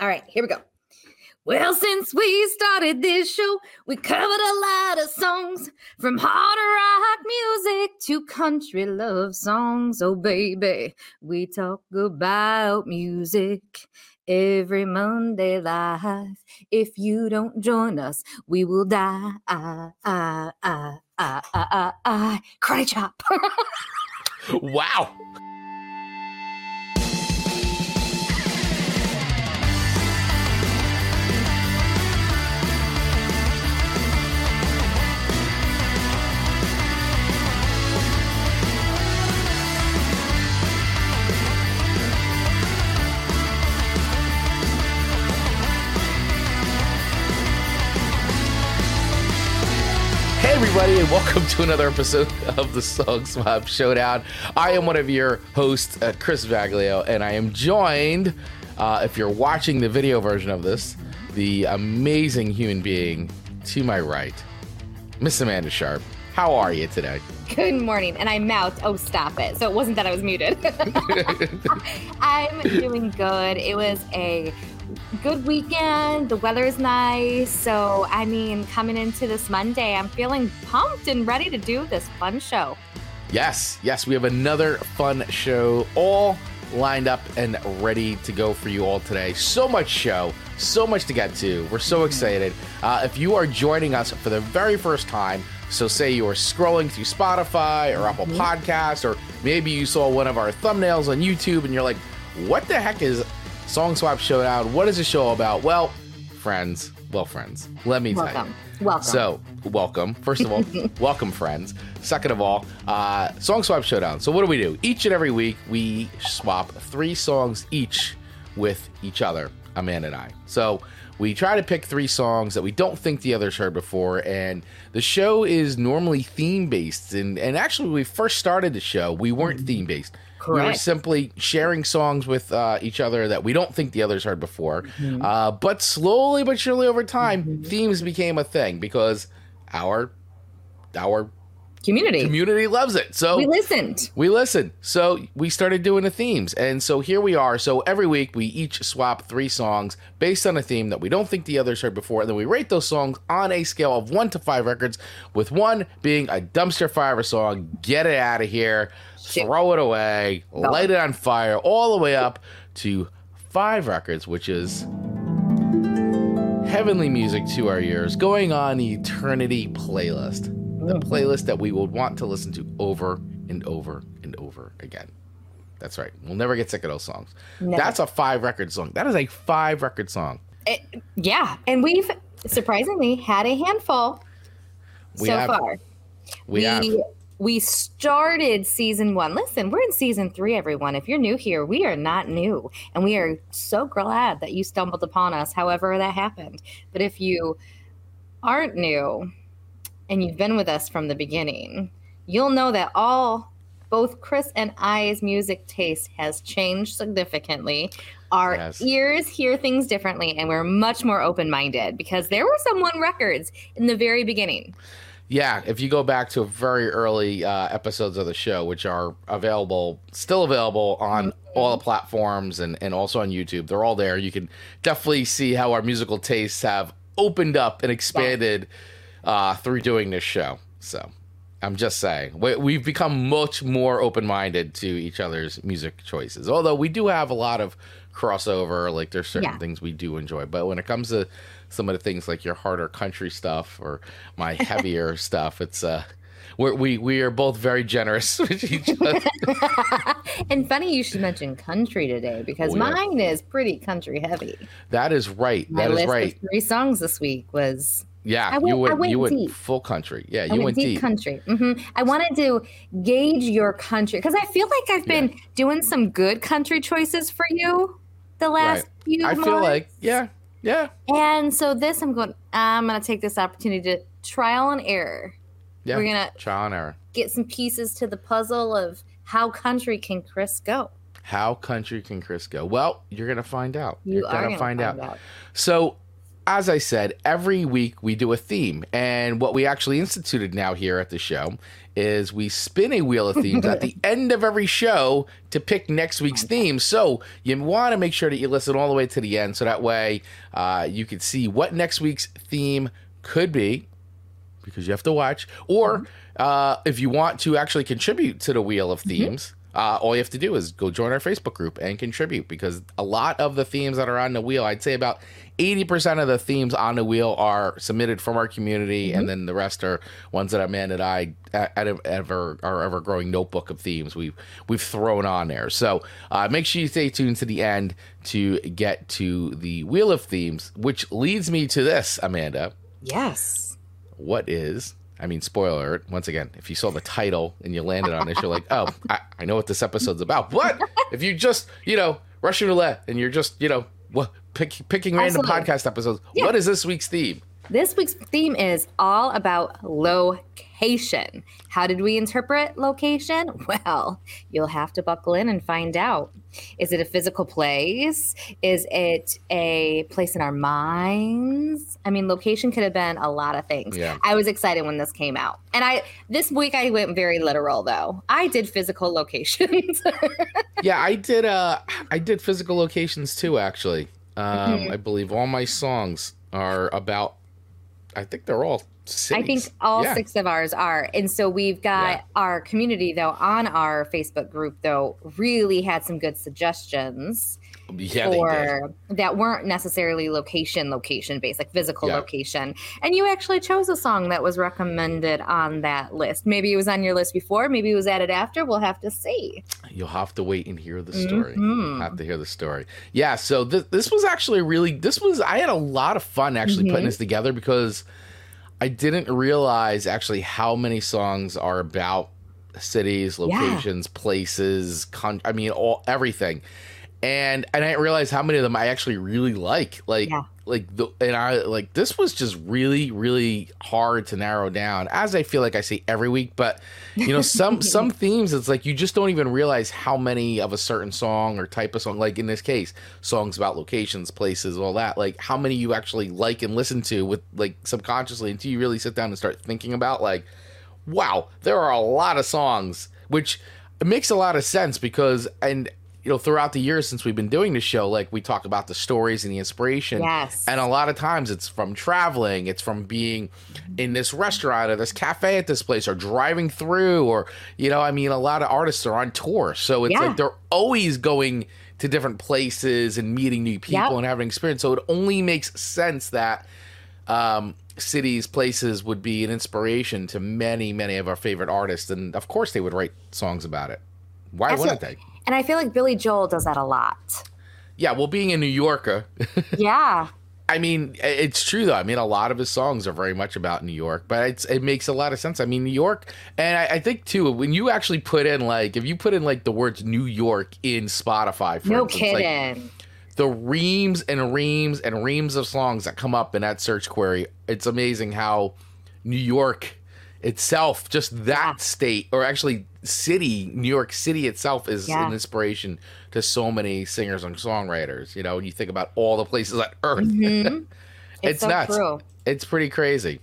All right, here we go. Well, since we started this show, we covered a lot of songs from hard rock music to country love songs. Oh, baby, we talk about music every Monday live. If you don't join us, we will die. I, I, I, I, I, I, Karate chop. wow. Everybody, and welcome to another episode of the Song Swap Showdown. I am one of your hosts, uh, Chris Vaglio, and I am joined, uh, if you're watching the video version of this, the amazing human being to my right, Miss Amanda Sharp. How are you today? Good morning. And I mouthed, oh, stop it. So it wasn't that I was muted. I'm doing good. It was a good weekend. The weather is nice. So, I mean, coming into this Monday, I'm feeling pumped and ready to do this fun show. Yes, yes, we have another fun show all lined up and ready to go for you all today. So much show, so much to get to. We're so excited. Uh, if you are joining us for the very first time, so say you are scrolling through Spotify or Apple Podcasts, or maybe you saw one of our thumbnails on YouTube and you're like, what the heck is Song Swap Showdown? What is the show about? Well, friends, well, friends, let me tell you. Welcome. Welcome. So, welcome. First of all, welcome, friends. Second of all, uh, Song Swap Showdown. So, what do we do? Each and every week, we swap three songs each with each other, Amanda and I. So, we try to pick three songs that we don't think the others heard before. And the show is normally theme based. And, and actually, when we first started the show, we weren't theme based. We were Correct. simply sharing songs with uh, each other that we don't think the others heard before. Mm-hmm. Uh, but slowly but surely over time, themes became a thing because our our Community. community loves it. So we listened. we listened. So we started doing the themes. And so here we are. So every week we each swap three songs based on a theme that we don't think the others heard before. And then we rate those songs on a scale of one to five records, with one being a dumpster fire of a song. Get it out of here, Shoot. throw it away, light it on fire, all the way up to five records, which is heavenly music to our ears, going on eternity playlist. The oh, playlist that we would want to listen to over and over and over again. That's right. We'll never get sick of those songs. Never. That's a five record song. That is a five record song. It- yeah. And we've surprisingly had a handful We so have- far. We, have. we started season one. Listen, we're in season three, everyone. If you're new here, we are not new. And we are so glad that you stumbled upon us, however that happened. But if you aren't new and you've been with us from the beginning, you'll know that all both Chris and I's music taste has changed significantly. Our Yes. ears hear things differently, and we're much more open minded because there were some one records in the very beginning. Yeah, if you go back to very early uh, episodes of the show, which are available, still available on all the platforms and, and also on YouTube, they're all there. You can definitely see how our musical tastes have opened up and expanded uh, through doing this show. So I'm just saying, we, we've become much more open minded to each other's music choices. Although we do have a lot of crossover, like there's certain Yeah. things we do enjoy. But when it comes to some of the things like your harder country stuff or my heavier stuff, it's uh, we're, we we are both very generous with each other. And funny you should mention country today because Oh, mine is pretty country heavy. That is right. My That is right. three songs this week was Yeah, I went- you I went, went you went deep. full country. Yeah, I you went, deep. country. hmm I wanted to gauge your country because I feel like I've been doing some good country choices for you the last Right. few I months. feel like yeah, yeah, And so this, I'm going. I'm going to take this opportunity to trial and error. yeah. We're gonna trial and error. get some pieces to the puzzle of how country can Chris go. How country can Chris go? Well, you're gonna find out. You are gonna, gonna find, out. So as I said, every week we do a theme. And what we actually instituted now here at the show is we spin a wheel of themes at the end of every show to pick next week's theme. So you want to make sure that you listen all the way to the end so that way uh, you can see what next week's theme could be because you have to watch. Or uh, if you want to actually contribute to the wheel of themes, uh, all you have to do is go join our Facebook group and contribute because a lot of the themes that are on the wheel, I'd say about 80% of the themes on the wheel are submitted from our community, and then the rest are ones that Amanda and I, at ever our ever growing notebook of themes we've we've thrown on there. So uh, make sure you stay tuned to the end to get to the wheel of themes, which leads me to this, Amanda. Yes. What is I mean, spoiler alert, once again, if you saw the title and you landed on this, you're like, oh, I, I know what this episode's about. But if you just, you know, Russian roulette and you're just, you know, what, pick, picking random Absolutely. podcast episodes, Yeah. what is this week's theme? This week's theme is all about location. How did we interpret location? Well, you'll have to buckle in and find out. Is it a physical place? Is it a place in our minds? I mean, location could have been a lot of things. Yeah. I was excited when this came out. And I this week I went very literal though. I did physical locations. yeah, I did. Uh, I did physical locations too. Actually, um, Mhm. I believe all my songs are about. I think they're all. I think all Yeah. six of ours are. And so we've got Yeah. our community, though, on our Facebook group, though, really had some good suggestions Yeah, for that weren't necessarily location, location based, like physical Yeah. location. And you actually chose a song that was recommended on that list. Maybe it was on your list before, maybe it was added after. We'll have to see. You'll have to wait and hear the story. Mhm. Have to hear the story. Yeah. So th- this was actually really. This was. I had a lot of fun actually putting Mhm. this together because I didn't realize actually how many songs are about cities, Yeah. locations, places. Con- I mean, all everything. And and I didn't realize how many of them I actually really like. Like Yeah. like the and I like this was just really really hard to narrow down. As I feel like I say every week, but you know some some themes it's like you just don't even realize how many of a certain song or type of song like in this case songs about locations places all that like how many you actually like and listen to with like subconsciously until you really sit down and start thinking about like wow there are a lot of songs which it makes a lot of sense because and you know throughout the years since we've been doing the show like we talk about the stories and the inspiration Yes. and a lot of times it's from traveling, it's from being in this restaurant or this cafe at this place or driving through or you know, I mean a lot of artists are on tour. So it's Yeah. like they're always going to different places and meeting new people Yep. and having experience. So it only makes sense that um cities, places would be an inspiration to many, many of our favorite artists. And of course they would write songs about it. Why wouldn't they? And I feel like Billy Joel does that a lot. Yeah, well being a New Yorker, yeah. I mean, it's true though. I mean, a lot of his songs are very much about New York, but it's it makes a lot of sense. I mean, New York, and I, I think too when you actually put in like if you put in like the words New York in Spotify, for No instance, like, kidding. the reams and reams and reams of songs that come up in that search query, it's amazing how New York itself, just that state, or actually city, New York City itself, is Yeah. an inspiration to so many singers and songwriters. You know, when you think about all the places on earth, Mhm. It's It's, so nuts. true. it's pretty crazy.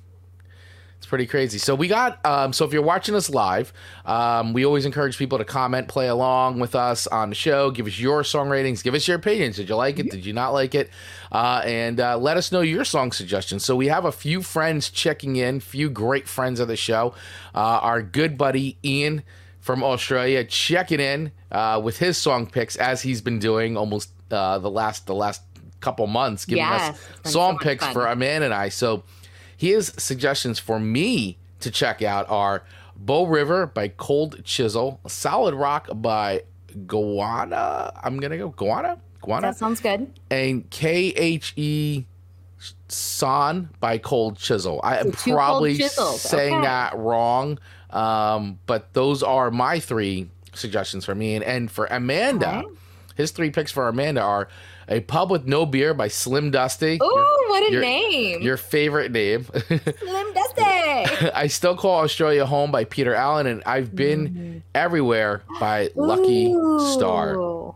It's pretty crazy. So we got um so if you're watching us live, um we always encourage people to comment, play along with us on the show, give us your song ratings, give us your opinions. Did you like it? Did you not like it? Uh and uh, let us know your song suggestions. So we have a few friends checking in, few great friends of the show. Uh our good buddy Ian from Australia checking in uh with his song picks as he's been doing almost uh the last the last couple months giving Yes, us song so picks fun. for Amanda and I. So his suggestions for me to check out are Bow River by Cold Chisel, Solid Rock by Guana. I'm gonna go Guana, Guana, That sounds good. and K H E San by Cold Chisel. I am So probably saying okay. that wrong, um, but those are my three suggestions for me. And, and for Amanda, his three picks for Amanda are A Pub with No Beer by Slim Dusty. Ooh, your, what a your- name. your favorite name. Slim Dusty. I still call Australia home by Peter Allen, and I've been mm-hmm. everywhere by Lucky Starr.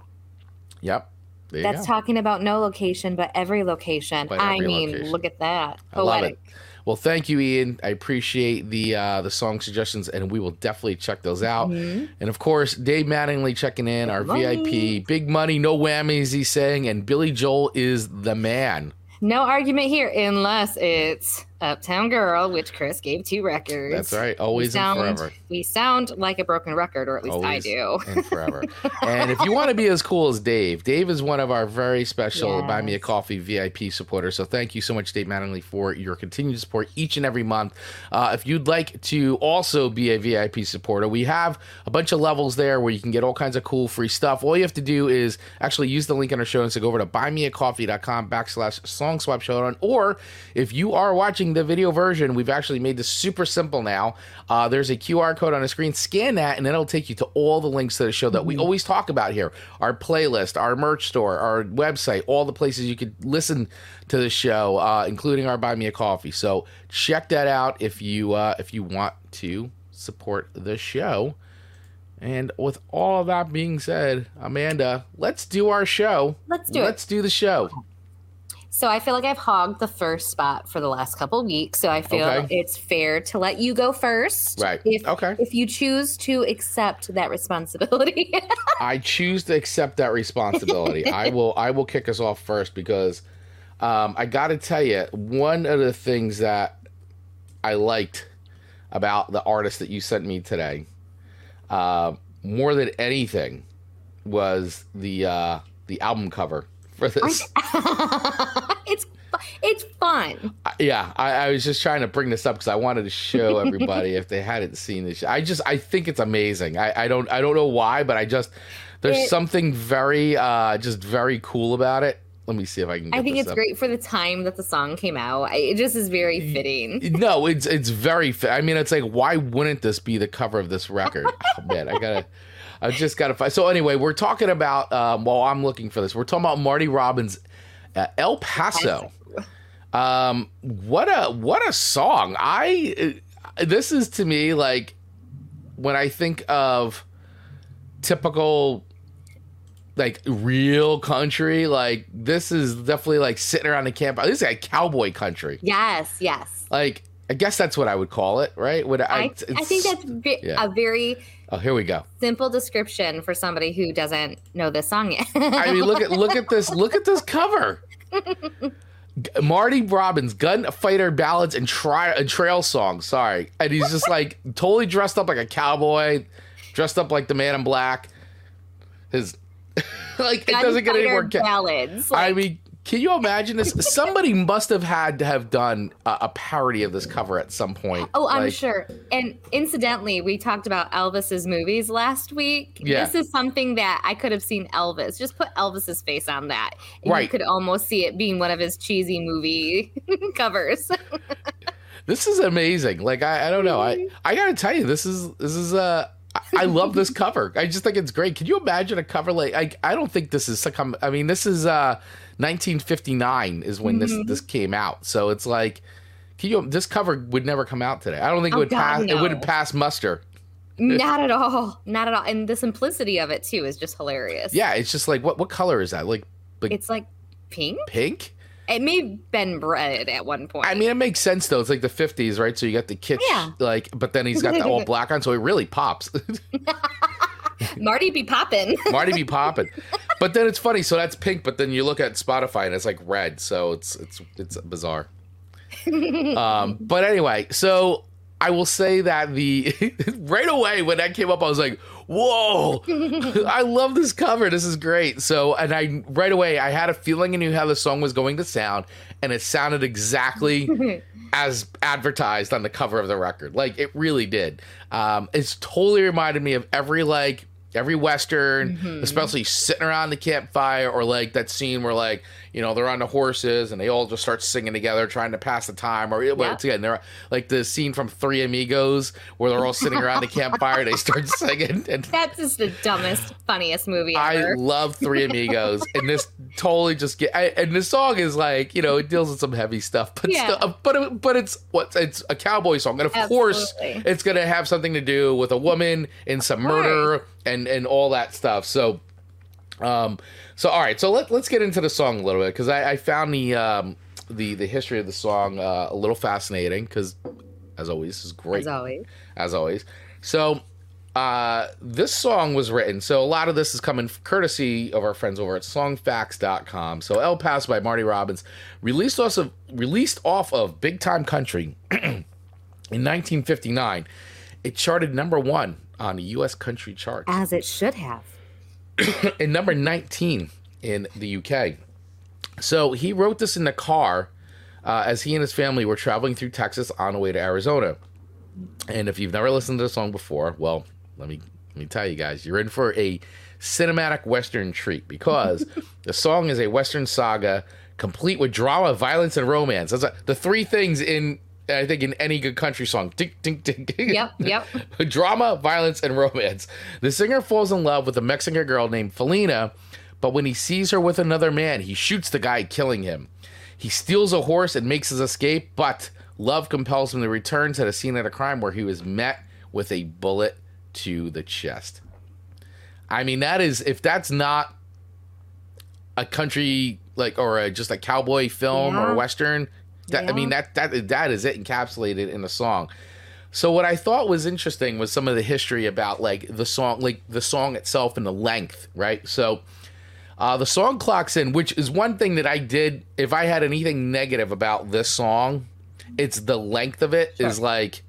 Yep. There you That's go. talking about no location, but every location. But I mean, location. look at that. Poetic. Well, thank you, Ian. I appreciate the uh, the song suggestions, and we will definitely check those out. Mhm. And of course, Dave Mattingly checking in, our money. VIP, big money, no whammies. He's saying, and Billy Joel is the man. No argument here, unless it's Uptown Girl, which Chris gave two records. That's right, always and forever. we sound like a broken record, or at least I do. and forever. and if you want to be as cool as Dave, Dave is one of our very special Buy Me a Coffee VIP supporters. So thank you so much, Dave Mattingly, for your continued support each and every month. Uh, if you'd like to also be a VIP supporter, we have a bunch of levels there where you can get all kinds of cool free stuff. All you have to do is actually use the link in our show notes to go over to buymeacoffee.com backslash song swap showdown. Or if you are watching the video version, we've actually made this super simple now. Uh, there's a QR code on the screen. Scan that, and then it'll take you to all the links to the show that we always talk about here our playlist, our merch store, our website, all the places you could listen to the show, uh, including our Buy Me a Coffee. So check that out if you uh, if you want to support the show. And with all that being said, Amanda, let's do our show. Let's do it. Let's do the show. So I feel like I've hogged the first spot for the last couple weeks. So I feel Okay. it's fair to let you go first. Right. If, Okay. If you choose to accept that responsibility. I choose to accept that responsibility. I will I will kick us off first because um, I got to tell you one of the things that I liked about the artist that you sent me today, uh, more than anything, was the uh, the album cover for this. it's it's fun. yeah, I, I was just trying to bring this up because I wanted to show everybody if they hadn't seen this. I just I think it's amazing. I, I don't I don't know why, but I just there's It- something very uh just very cool about it. Let me see if I can. Get I think it's up. great for the time that the song came out. I, it just is very fitting. No, it's it's very. Fi- I mean, it's like why wouldn't this be the cover of this record? oh, man, I gotta. I just gotta find. So anyway, we're talking about. Um, while I'm looking for this, we're talking about Marty Robbins, uh, El Paso. Um, what a what a song! I uh, this is to me like when I think of typical like real country like this is definitely like sitting around the camp. this is like cowboy country Yes, yes. like I guess that's what I would call it, right? Would I? I, I think that's ve- yeah. a very Oh, here we go. simple description for somebody who doesn't know this song yet. I mean, look at look at this. Look at this cover. Marty Robbins, gunfighter ballads and, tri- a trail song. Sorry, and he's just like totally dressed up like a cowboy, dressed up like the Man in Black. His like it doesn't get any more. Ca- ballads. I mean, can you imagine this? Somebody must have had to have done a, a parody of this cover at some point. Oh, I'm Like, sure. And incidentally, we talked about Elvis's movies last week. Yeah. This is something that I could have seen Elvis. Just put Elvis's face on that. And Right. You could almost see it being one of his cheesy movie covers. This is amazing. Like I, I don't know. I I gotta tell you, this is this is uh I- love this cover. I just think it's great. Can you imagine a cover like I I don't think this is some I mean this is uh 1959 is when this Mhm. this came out. So it's like can you this cover would never come out today. I don't think it Oh, would God, pass it wouldn't pass muster. Not at all. Not at all. And the simplicity of it too is just hilarious. Yeah, it's just like what what color is that? Like like It's like pink. pink? It may have been red at one point. I mean, it makes sense though. It's like the 50s, right? So you got the kitsch, Yeah. like, but then he's got the all black on, so it really pops. Marty be popping. Marty be popping. But then it's funny. So that's pink. But then you look at Spotify and it's like red. So it's it's it's bizarre. Um, but anyway, so I will say that the right away when that came up, I was like, "Whoa! I love this cover. This is great." So, and I right away I had a feeling I knew how the song was going to sound, and it sounded exactly as advertised on the cover of the record. Like it really did. Um, it's totally reminded me of every like every western, especially sitting around the campfire or like that scene where like you know they're on the horses and they all just start singing together, trying to pass the time. Or well, again they're like the scene from Three Amigos where they're all sitting around the campfire, they start singing and. That's just the dumbest, funniest movie I love Three Amigos, and this totally just get. I, and the song is like, you know, it deals with some heavy stuff, but Yeah. still, but it, but it's what it's a cowboy song, and of course, it's gonna have something to do with a woman and some murder and and all that stuff. So, Um, so all right, so let, let's get into the song a little bit because I, I found the um, the the history of the song uh, a little fascinating because as always this is great As always. as always. So uh, this song was written. So a lot of this is coming courtesy of our friends over at songfacts.com. So El Paso by Marty Robbins released off of released off of Big Time Country in 1959. It charted number 1 on the US country chart As it should have. and number 19 in the UK. So he wrote this in the car uh, as he and his family were traveling through Texas on the way to Arizona. And if you've never listened to the song before, well, let me let me tell you guys, you're in for a cinematic western treat because the song is a western saga complete with drama, violence, and romance. That's a, the three things in I think in any good country song. Ding, ding, ding. Yep, yep. drama, violence, and romance. The singer falls in love with a Mexican girl named Felina, but when he sees her with another man, he shoots the guy, killing him. He steals a horse and makes his escape, but love compels him to return to the scene of the crime where he was met with a bullet to the chest. I mean, that is, if that's not a country like or a, just a cowboy film or Yeah. a western, that, I mean that that that is it encapsulated in a song. So what I thought was interesting was some of the history about like the song, like the song itself and the length, right? So uh, the song clocks in, which is one thing that I did. If I had anything negative about this song, it's the length of it is like,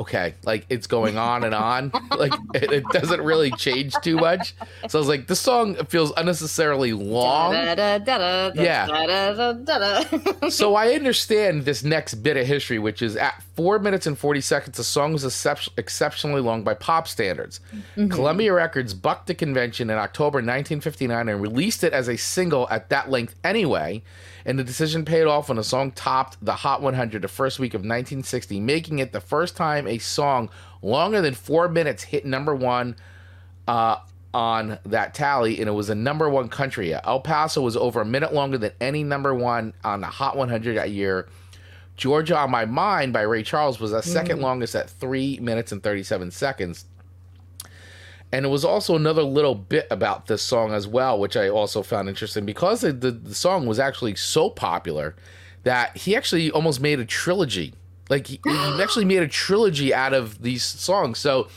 okay, like it's going on and on. like it, it doesn't really change too much. So I was like, this song feels unnecessarily long. Yeah. so I understand this next bit of history, which is at four minutes and forty seconds. The song was excep- exceptionally long by pop standards. Mm-hmm. Columbia Records bucked the convention in October 1959 and released it as a single at that length anyway. And the decision paid off when the song topped the Hot 100 the first week of 1960, making it the first time a song longer than four minutes hit number one uh, on that tally, and it was a number one country. El Paso was over a minute longer than any number one on the Hot 100 that year. Georgia on My Mind by Ray Charles was the second longest at three minutes and 37 seconds. And it was also another little bit about this song as well, which I also found interesting because the, the, the song was actually so popular that he actually almost made a trilogy. Like he, he actually made a trilogy out of these songs. So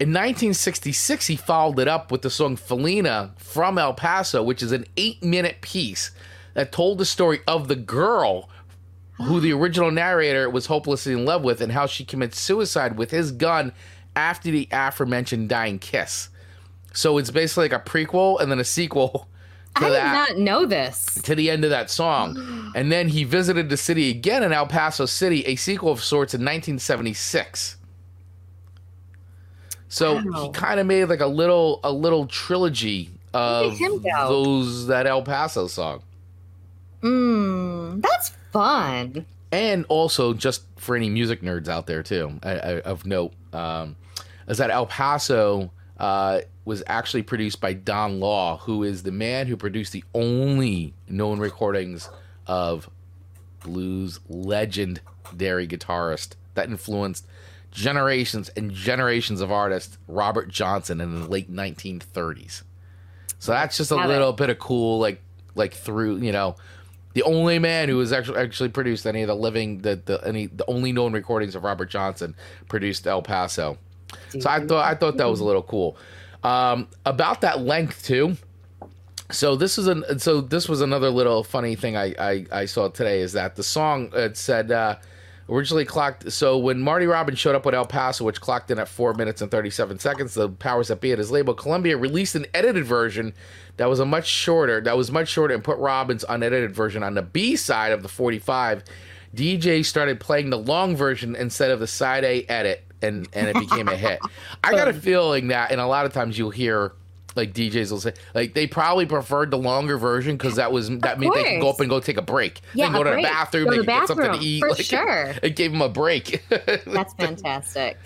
in 1966, he followed it up with the song Felina from El Paso, which is an eight minute piece that told the story of the girl who the original narrator was hopelessly in love with and how she commits suicide with his gun after the aforementioned dying kiss. So it's basically like a prequel and then a sequel to I did that not know this. to the end of that song. And then he visited the city again in El Paso City, a sequel of sorts in 1976. So he kind of made like a little a little trilogy of those that El Paso song. Mm, that's fun. And also, just for any music nerds out there too, I, I, of note, um, is that El Paso uh, was actually produced by Don Law, who is the man who produced the only known recordings of blues legendary guitarist that influenced generations and generations of artists, Robert Johnson, in the late 1930s. So that's just a Got it. little bit of cool, like like through you know, the only man who has actually actually produced any of the living the the any the only known recordings of Robert Johnson produced El Paso. So I thought I thought that was a little cool. Um, about that length too. So this is an so this was another little funny thing I I, I saw today is that the song it said uh, originally clocked. So when Marty Robbins showed up with El Paso, which clocked in at four minutes and thirty seven seconds, the powers that be at his label Columbia released an edited version that was a much shorter. That was much shorter and put Robbins' unedited version on the B side of the forty five. DJ started playing the long version instead of the side A edit, and and it became a hit. I got a feeling that, and a lot of times you'll hear like DJs will say like they probably preferred the longer version because that was that meant they could go up and go take a break. Yeah, they can go to the bathroom, Go they to can the get something to bathroom, eat. for like, sure. It gave them a break. That's fantastic.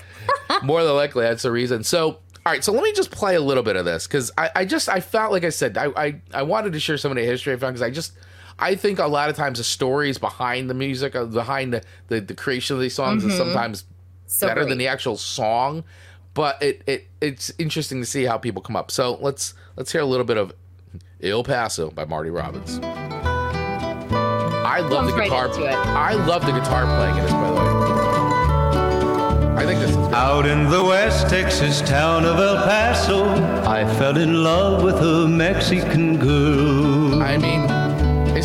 More than likely, that's the reason. So, all right, so let me just play a little bit of this because I, I just I felt like I said I, I I wanted to share some of the history I found because I just I think a lot of times the stories behind the music, uh, behind the the, the creation of these songs, is sometimes So better great. than the actual song. But it, it it's interesting to see how people come up. So let's let's hear a little bit of El Paso by Marty Robbins. I love Jumps the guitar. into it. I love the guitar playing in this, by the way. I think this is good. Out in the West Texas town of El Paso, I fell in love with a Mexican girl. I mean,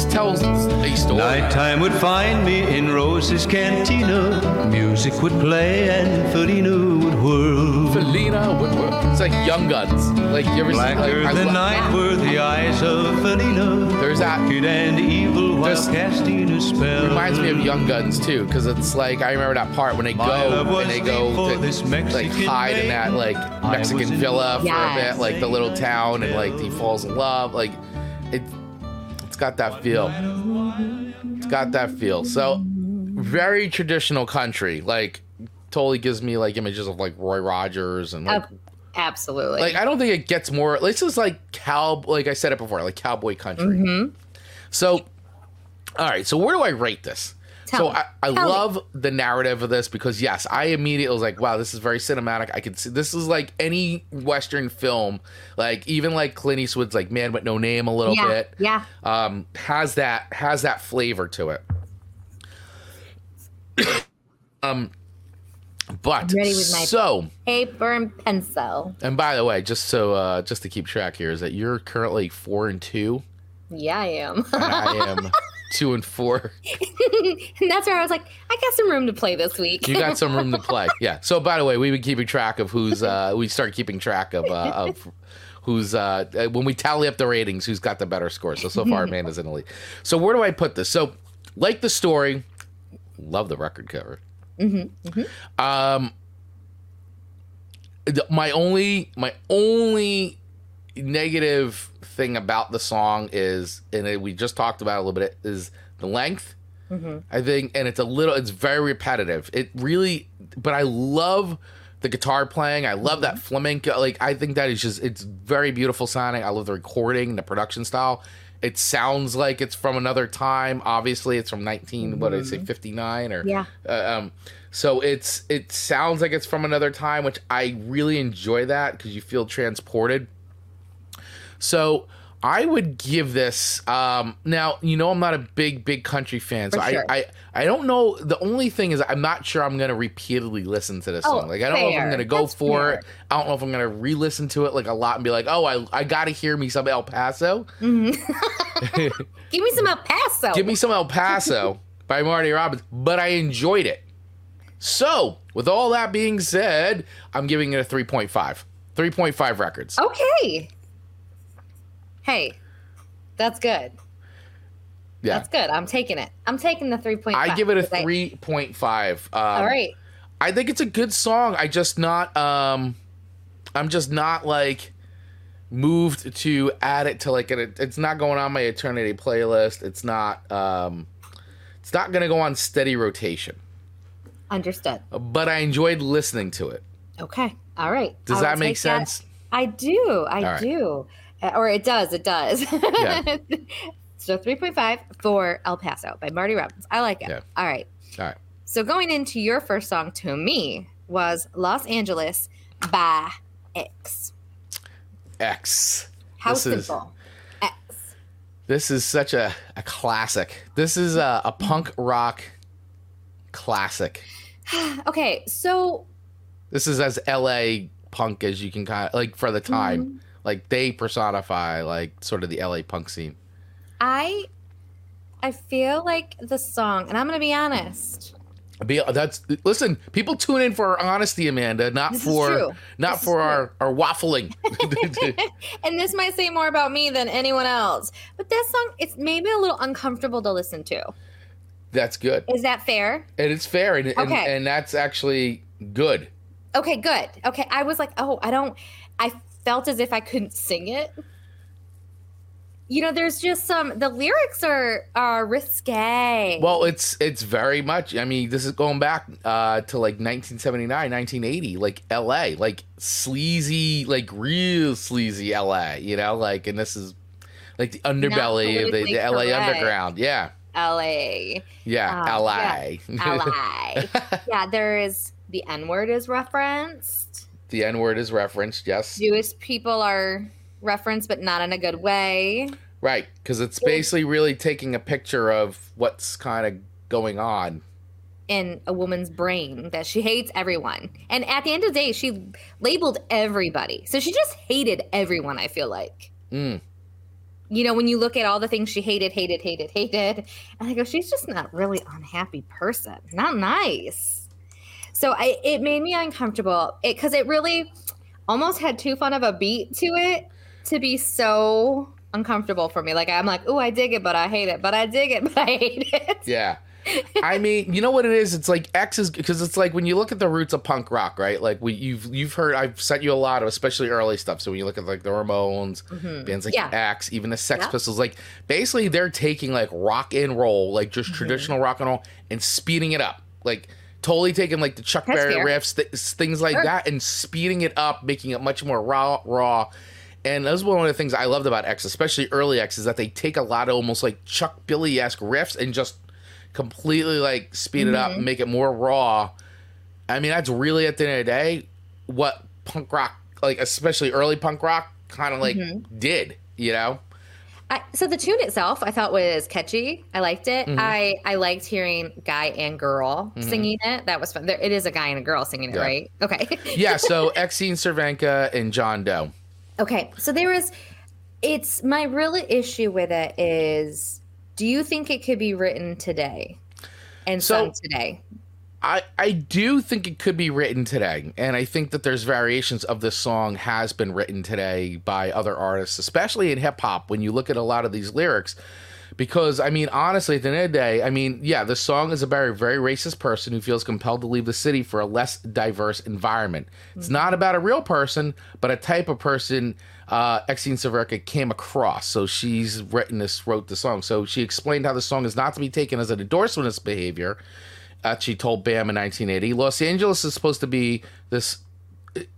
it tells a story. Nighttime would find me in Rose's cantina. Music would play and Felina would whirl. Felina Woodward. It's like Young Guns. Like you ever seen? Like, Blacker than night were the eyes of Felina. There's that- Wicked and evil while There's- casting a spell. reminds me of Young Guns too, because it's like I remember that part when they go and they go to this like hide in that like Mexican villa for a bit, like the little town, and like he falls in love. Like it, it's got that feel. It's got that feel. So very traditional country. Like totally gives me like images of like Roy Rogers and like. Ab- absolutely. like I don't think it gets more. This is like cow. Like I said it before, like cowboy country. Mm-hmm. So, all right. So where do I rate this? Tell so me. I, I Tell me. love the narrative of this because yes, I immediately was like, wow, this is very cinematic. I could see this is like any Western film, like even like Clint Eastwood's like Man with No Name a little yeah, bit. yeah. Um, has that has that flavor to it. um, but ready with my- so Paper and pencil. and by the way, just so uh, just to keep track here is that you're currently four and two, Yeah, I am. I am two and four. and that's where I was like, I got some room to play this week. You got some room to play. Yeah. So by the way, we've been keeping track of who's uh we start keeping track of uh of who's uh when we tally up the ratings, who's got the better score. So so far Amanda's in the lead. So where do I put this? So like the story, love the record cover. Um the- my only my only negative thing about the song is and it- we just talked about a little bit is the length I think, and it's a little, it's very repetitive. It really, but I love the guitar playing. I love that flamenco. Like, I think that is just, it's very beautiful sounding. I love the recording, and the production style. It sounds like it's from another time. Obviously, it's from 19, what did I say, 59 or, Yeah. uh, um, so it's, it sounds like it's from another time, which I really enjoy that because you feel transported. So I would give this. Um, now you know I'm not a big big country fan, so For I. I I don't know. The only thing is I'm not sure I'm gonna repeatedly listen to this Oh, song. Like I don't know if I'm gonna go That's for fair. it. I don't know if I'm gonna re-listen to it like a lot and be like, oh, I I gotta hear me some El Paso. Give me some El Paso. Give me some El Paso by Marty Robbins, but I enjoyed it. So, with all that being said, I'm giving it a 3.5. 3.5 records. Okay. Hey, that's good. yeah. That's good. I'm taking it. I'm taking the 3.5. I give it a because I- 3.5. Um, All right. I think it's a good song. I just not um I'm just not like moved to add it to like an it's not going on my eternity playlist. It's not um it's not going to go on steady rotation. Understood. But I enjoyed listening to it. Okay. All right. Does I that make take that. sense? I do. I right. do. Uh, or it does. It does. Yeah. so 3.5 for El Paso by Marty Robbins. I like it. Yeah. All right. All right. So going into your first song to me was Los Angeles by X. X. How This is- simple. X. This is such a, a classic. This is a, a punk rock classic. Okay. So This is as LA punk as you can kind of like for the time. Like they personify like sort of the LA punk scene. I I feel like the song, and I'm going to be honest. Be, that's listen. People tune in for our honesty, Amanda, not This for not This for our our waffling. and this might say more about me than anyone else. But this song, it's maybe a little uncomfortable to listen to. that's good, Is that fair? and it's fair, and, and Okay. and that's actually good. Okay, good. Okay, I was like, oh, I don't. I felt as if I couldn't sing it. You know, there's just some. The lyrics are are risque. Well, it's it's very much. I mean, this is going back uh, to like 1979, 1980, like L.A., like sleazy, like real sleazy L.A. You know, like, and this is like the underbelly of the, the L.A. underground. Yeah, L.A. yeah, Uh, L.A. L.A. yeah, there is the N word is referenced. The N word is referenced. Yes. Jewish people are referenced, but not in a good way. Right, because it's basically really taking a picture of what's kind of going on. in a woman's brain that she hates everyone. And at the end of the day, she labeled everybody. So she just hated everyone, I feel like. Mm. You know, when you look at all the things she hated, hated, hated, hated, and I go, she's just not really unhappy person. Not nice. So I it made me uncomfortable. It cuz it really almost had too fun of a beat to it to be so uncomfortable for me. Like I'm like, "Oh, I dig it, but I hate it. But I dig it, but I hate it." Yeah. I mean, you know what it is? It's like X is because it's like when you look at the roots of punk rock, right? Like we you've you've heard I've sent you a lot of especially early stuff. So when you look at like the Ramones, bands like Mm-hmm. Yeah. X, even the Sex Yeah. Pistols, like basically they're taking like rock and roll, like just Mm-hmm. traditional rock and roll, and speeding it up, like totally taking like the Chuck That's Berry fair. riffs, th- things like Sure. that, and speeding it up, making it much more raw, raw. And that was one of the things I loved about X, especially early X, is that they take a lot of almost like Chuck Billy esque riffs and just completely like speed it up mm-hmm. make it more raw. I mean, that's really at the end of the day what punk rock, like especially early punk rock, kind of like mm-hmm. did, you know? I, so the tune itself, I thought was catchy. I liked it. Mm-hmm. I I liked hearing guy and girl singing it. That was fun. There, it is a guy and a girl singing it, Yeah. right? Okay. Yeah, so Exene Cervenka and John Doe. okay. So there is. It's my real issue with it is. Do you think it could be written today, and So- sung today? I, I do think it could be written today, and I think that there's variations of this song has been written today by other artists, especially in hip hop. When you look at a lot of these lyrics, because I mean, honestly, at the end of the day, I mean, yeah, the song is about a very racist person who feels compelled to leave the city for a less diverse environment. It's not about a real person, but a type of person uh, Exene Cervenka came across. So she's written this, wrote the song. So she explained how the song is not to be taken as an endorsement of this behavior she told Bam in 1980. Los Angeles is supposed to be this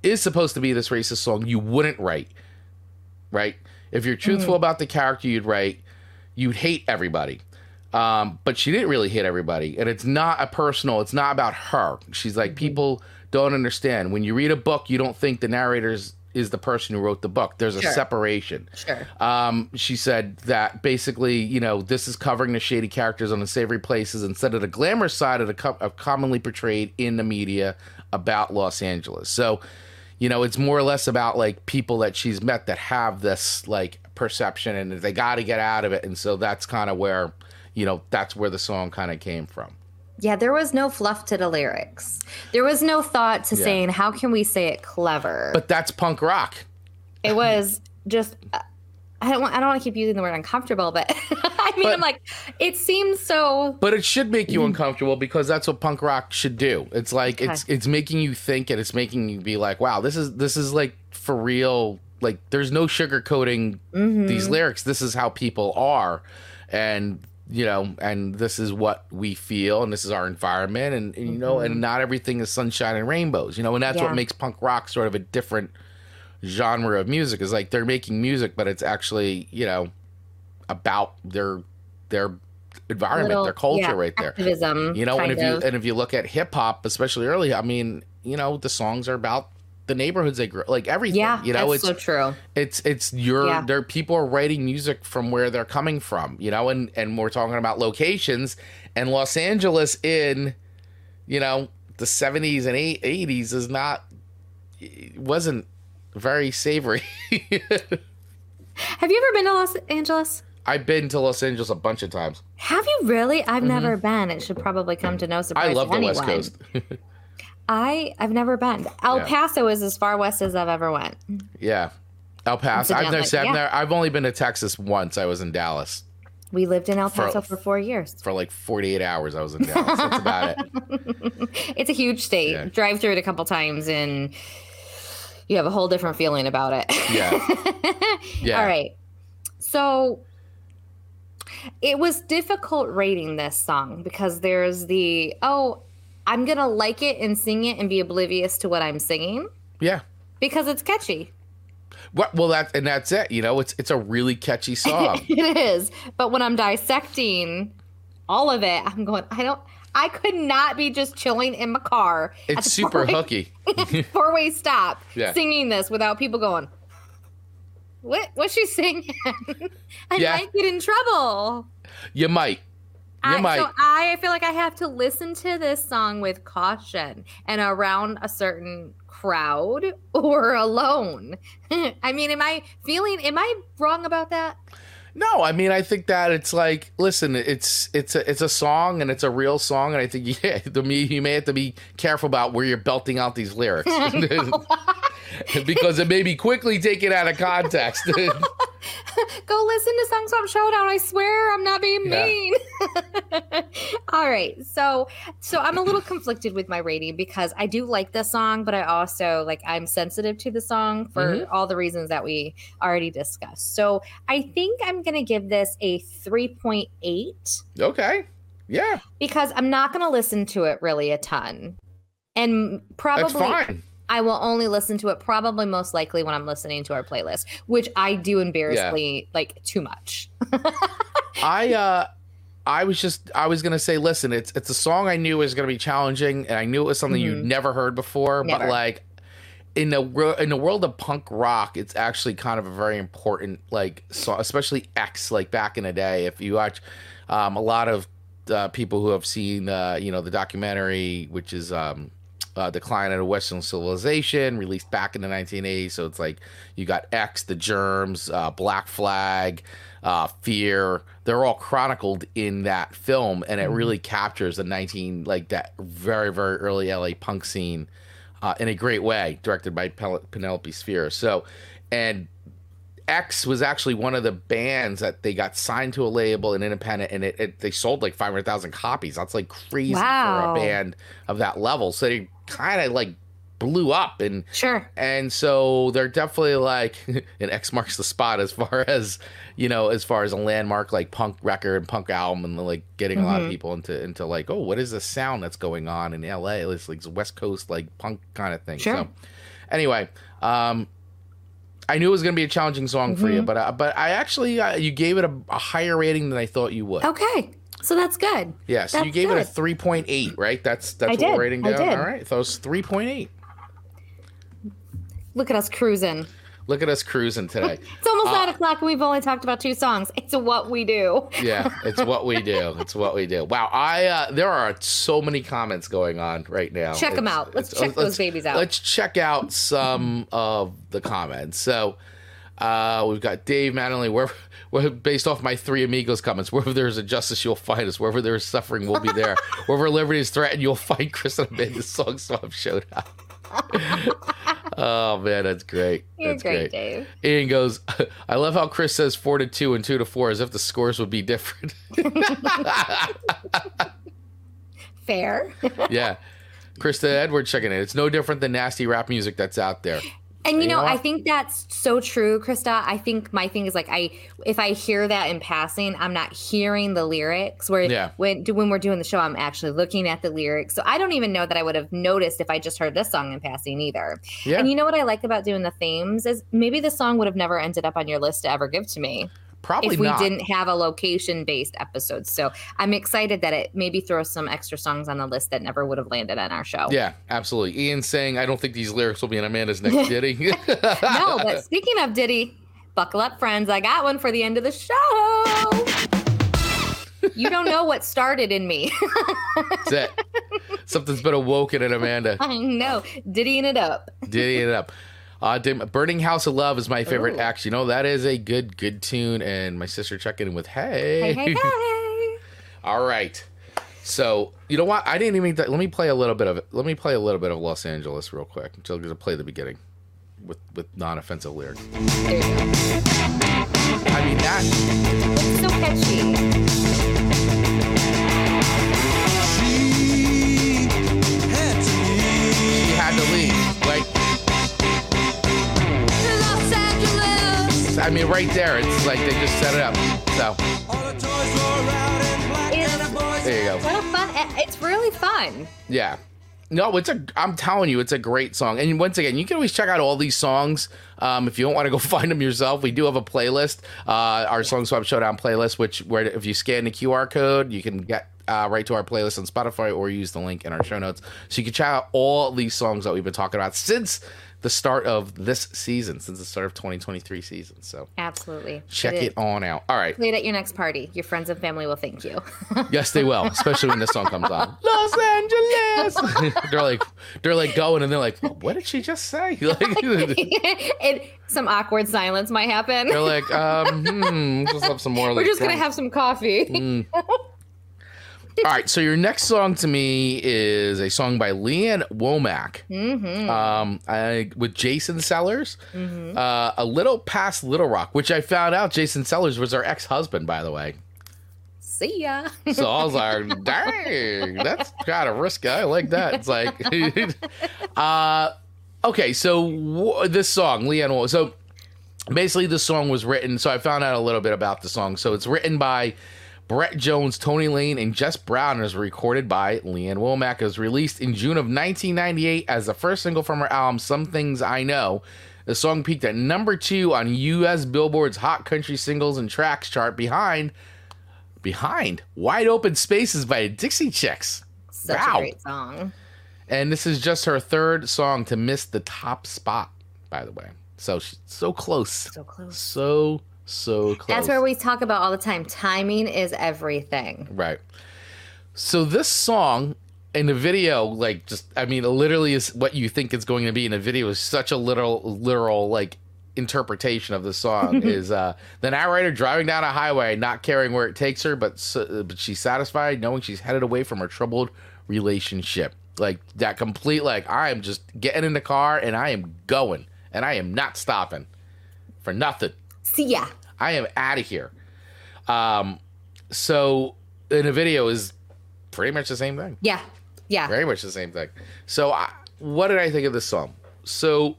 is supposed to be this racist song you wouldn't write, right? If you're truthful about the character you'd write, you'd hate everybody. Um, but she didn't really hate everybody, and it's not a personal. It's not about her. She's like people don't understand. When you read a book, you don't think the narrator's is the person who wrote the book. There's a Sure. separation. Sure. Um, she said that basically, you know, this is covering the shady characters on unsavory places instead of the glamorous side of the co- of commonly portrayed in the media about Los Angeles. So, you know, it's more or less about like people that she's met that have this like perception and they got to get out of it. And so that's kind of where, you know, that's where the song kind of came from. Yeah, there was no fluff to the lyrics. There was no thought to Yeah. saying how can we say it clever. But that's punk rock. it was just uh, I don't want I don't want to keep using the word uncomfortable, but I mean But- I'm like it seems so But it should make you uncomfortable because that's what punk rock should do. It's like it's it's making you think and it's making you be like, wow, this is this is like for real. Like there's no sugarcoating these lyrics. This is how people are, and you know, and this is what we feel, and this is our environment, and, and, you know, and mm-hmm. not everything is sunshine and rainbows. You know, and that's Yeah. what makes punk rock sort of a different genre of music. Is like they're making music, but it's actually you know about their their environment, little- their culture, yeah, right there. activism. You know, and if you and if you look at hip hop, especially early, I mean, you know, the songs are about the neighborhoods they grew, like everything. yeah, you know, that's it's so true. it's it's your Yeah. there people are writing music from where they're coming from, you know, and and we're talking about locations and Los Angeles in, you know, the seventies and eighties is not wasn't very savory. Have you ever been to Los Angeles? I've been to Los Angeles a bunch of times. Have you really? I've never been. It should probably come to no surprise. Mm-hmm. I love the anyone. West Coast. I I've never been. El Yeah. Paso is as far west as I've ever went. yeah. El Paso. I've never, I've, never, I've only been to Texas once. I was in Dallas. We lived in El For- Paso for four years. for like 48 hours I was in Dallas. That's about it. It's a huge state. Yeah. Drive through it a couple times and you have a whole different feeling about it. Yeah. Yeah. All right. So it was difficult rating this song because there's the, oh, I'm going to like it and sing it and be oblivious to what I'm singing Yeah. because it's catchy. Well, well, that and that's it. You know, it's it's a really catchy song. It is. But when I'm dissecting all of it, I'm going, I don't, I could not be just chilling in my car. It's super four-way- hooky. Four way stop Yeah. singing this without people going, What? What's she singing? I Yeah. might get in trouble. You might. I, might. So I feel like I have to listen to this song with caution and around a certain crowd or alone. I mean, am I feeling? Am I wrong about that? No, I mean I think that it's like listen, it's it's a it's a song and it's a real song, and I think yeah, to me you may have to be careful about where you're belting out these lyrics because it may be quickly taken out of context. Go listen to Song Swap Showdown. I swear I'm not being Yeah. mean. All right. So so I'm a little conflicted with my rating because I do like the song, but I also like I'm sensitive to the song for Mhm. all the reasons that we already discussed. So I think I'm gonna give this a 3.8 okay, yeah, because I'm not gonna listen to it really a ton. And that's probably fine. I will only listen to it probably most likely when I'm listening to our playlist, which I do embarrassingly like too much. I uh I was just I was gonna say, listen, it's it's a song I knew was gonna be challenging, and I knew it was something you'd Mhm. never heard before. But like in the in the world of punk rock, it's actually kind of a very important like song, especially X. Like back in the day, if you watch um, a lot of uh, people who have seen uh, you know the documentary, which is um, uh, Decline of Western Civilization, released back in the 1980s. So it's like you got X, The Germs, uh, Black Flag, uh, Fear. They're all chronicled in that film, and it really captures the 19 like that very very early LA punk scene uh, in a great way, directed by Penelope Spheeris. So, and X was actually one of the bands that they got signed to a label and independent, and it, it they sold like five hundred thousand copies. That's like crazy for a band of that level. So they kind of like blew up, and Sure. and so they're definitely like an X marks the spot as far as you know, as far as a landmark like punk record, and punk album, and like getting a lot of Mhm. people into into like, oh, what is this sound that's going on in L.A.? It's like West Coast like punk kind of thing. Sure. So anyway, um, I knew it was going to be a challenging song for Mm-hmm. you, but uh, but I actually uh, you gave it a, a higher rating than I thought you would. Okay. So that's good. Yeah, so you That's gave it a three point eight, right? That's that's I what did, we're rating down. All right, so it's three point eight. Look at us cruising. Look at us cruising today. It's almost Uh, nine o'clock and we've only talked about two songs. It's what we do. yeah, it's what we do. It's what we do. Wow, I uh, there are so many comments going on right now. Check It's- out. Let's check those babies out. Let's check out some of the comments. So. Uh, we've got Dave Manley. Where, where, based off my three amigos comments, wherever there's a justice, you'll find us. Wherever there is suffering, we'll be there. wherever liberty is threatened, you'll find Chris and Amanda's song swap showdown. oh man, that's great. You're that's great, Dave. Ian goes, I love how Chris says four to two and two to four as if the scores would be different. Fair. yeah. Krista Edwards checking in. It's no different than nasty rap music that's out there. And you know I think that's so true, Krista. I think my thing is like I if I hear that in passing, I'm not hearing the lyrics. Where Yeah. when when we're doing the show, I'm actually looking at the lyrics. So I don't even know that I would have noticed if I just heard this song in passing either. Yeah. And you know what I like about doing the themes is maybe the song would have never ended up on your list to ever give to me Probably if we not. didn't have a location based episode. So I'm excited that it maybe throws some extra songs on the list that never would have landed on our show. Yeah, absolutely. Ian saying, I don't think these lyrics will be in Amanda's next ditty. no, but speaking of Diddy, buckle up, friends. I got one for the end of the show. you don't know what started in me. That's it. Something's been awoken in Amanda. I know, Diddying it up. Diddy it up. Uh, Dim- Burning House of Love is my favorite Ooh. act. You know, that is a good, good tune. And my sister checking in with, hey. Hey, hey, hey. All right. So you know what? I didn't even. Let me play a little bit of it. Let me play a little bit of Los Angeles real quick. I'm just gonna play the beginning with with non-offensive lyrics. There you go. I mean that. It's so catchy. I mean, right there. It's like they just set it up. So It's there you go. so fun. It's really fun. Yeah. No, it's a. I'm telling you, it's a great song. And once again, you can always check out all these songs. Um, if you don't want to go find them yourself, we do have a playlist, uh, our Song Swap Showdown playlist, which where if you scan the QR code, you can get uh, right to our playlist on Spotify or use the link in our show notes. So you can check out all these songs that we've been talking about since the start of this season, since the start of 2023 season. So Absolutely. check It it on out. All right. Play it at your next party. Your friends and family will thank you. Yes, they will, especially when this song comes on. Los Angeles. they're like, they're like going, and they're like, "What did she just say?" Like, and some awkward silence might happen. they're like, um, hmm, just have some more. We're like, just gonna have some coffee. Mm. All right, so your next song to me is a song by Leanne Womack, Mm-hmm. um, I, with Jason Sellers, uh, a little past Little Rock, which I found out Jason Sellers was her ex-husband, by the way. See ya. So I was like, dang, that's kind of risky. I like that. It's like, uh, okay, so w- this song, Leanne, Wo- so basically the song was written. So I found out a little bit about the song. So it's written by Brett Jones, Tony Lane, and Jess Brown, and is recorded by Leanne Womack. It was released in June of 1998 as the first single from her album, Some Things I Know. The song peaked at number two on U.S. Billboard's Hot Country Singles and Tracks chart behind behind Wide Open Spaces by Dixie Chicks. Such Wow. a great song. And this is just her third song to miss the top spot, by the way. So she's so close. So close. So, so close. That's where we talk about all the time. Timing is everything. Right. So this song in the video, like just I mean, it literally is what you think it's going to be in a video is such a literal literal like interpretation of the song is uh the narrator driving down a highway not caring where it takes her but but she's satisfied knowing she's headed away from her troubled relationship like that complete like i am just getting in the car and i am going and i am not stopping for nothing See ya. I am out of here. Um, so in a video is pretty much the same thing, Yeah. Yeah. very much the same thing. So I, what did I think of this song? So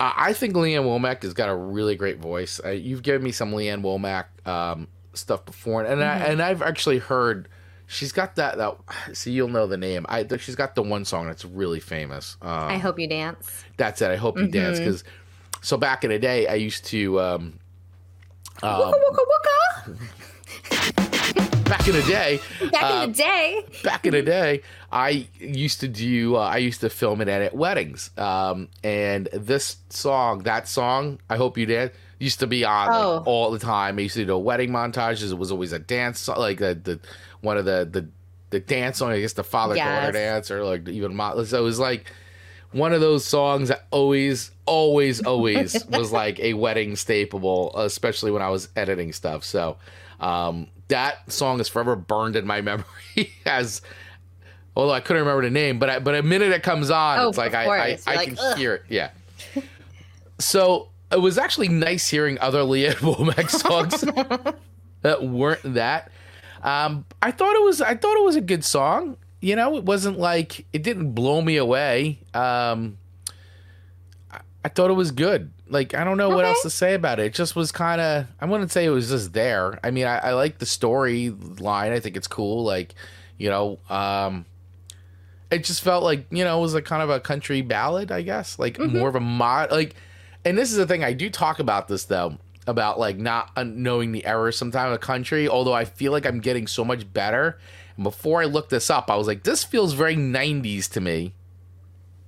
uh, I think Leanne Womack has got a really great voice. Uh, you've given me some Leanne Womack um, stuff before, and I, and I've actually heard she's got that. That see, you'll know the name. I she's got the one song that's really famous. Um, I hope you dance. that's it. I hope you dance because. So back in the day, I used to. Um, Wooka wooka wooka. back in the day, Back uh, in the day. back in the day, I used to do. Uh, I used to film and edit weddings. Um, and this song, that song, I hope you did, used to be on like, Oh. all the time. I used to do wedding montages. It was always a dance, song, like the, the one of the the the dance song. I guess the father daughter Yes. dance, or like even so. It was like one of those songs that always, always, always was like a wedding staple, especially when I was editing stuff. So um, that song is forever burned in my memory as. Although I couldn't remember the name, but I, but a minute it comes on, Oh, it's like I, I. I You're can "Ugh." hear it. Yeah. So it was actually nice hearing other Leanne Womack songs that weren't that. Um, I thought it was I thought it was a good song. You know, it wasn't like it didn't blow me away. Um, I, I thought it was good. Like I don't know what else to say about it. It just was kind of I wouldn't say it was just there. I mean, I, I like the story line. I think it's cool. Like, you know, um, it just felt like you know it was a kind of a country ballad. I guess like more of a mod like. And this is the thing I do talk about this though about like not knowing the errors sometimes of country. Although I feel like I'm getting so much better. And before I looked this up, I was like, this feels very 90s to me.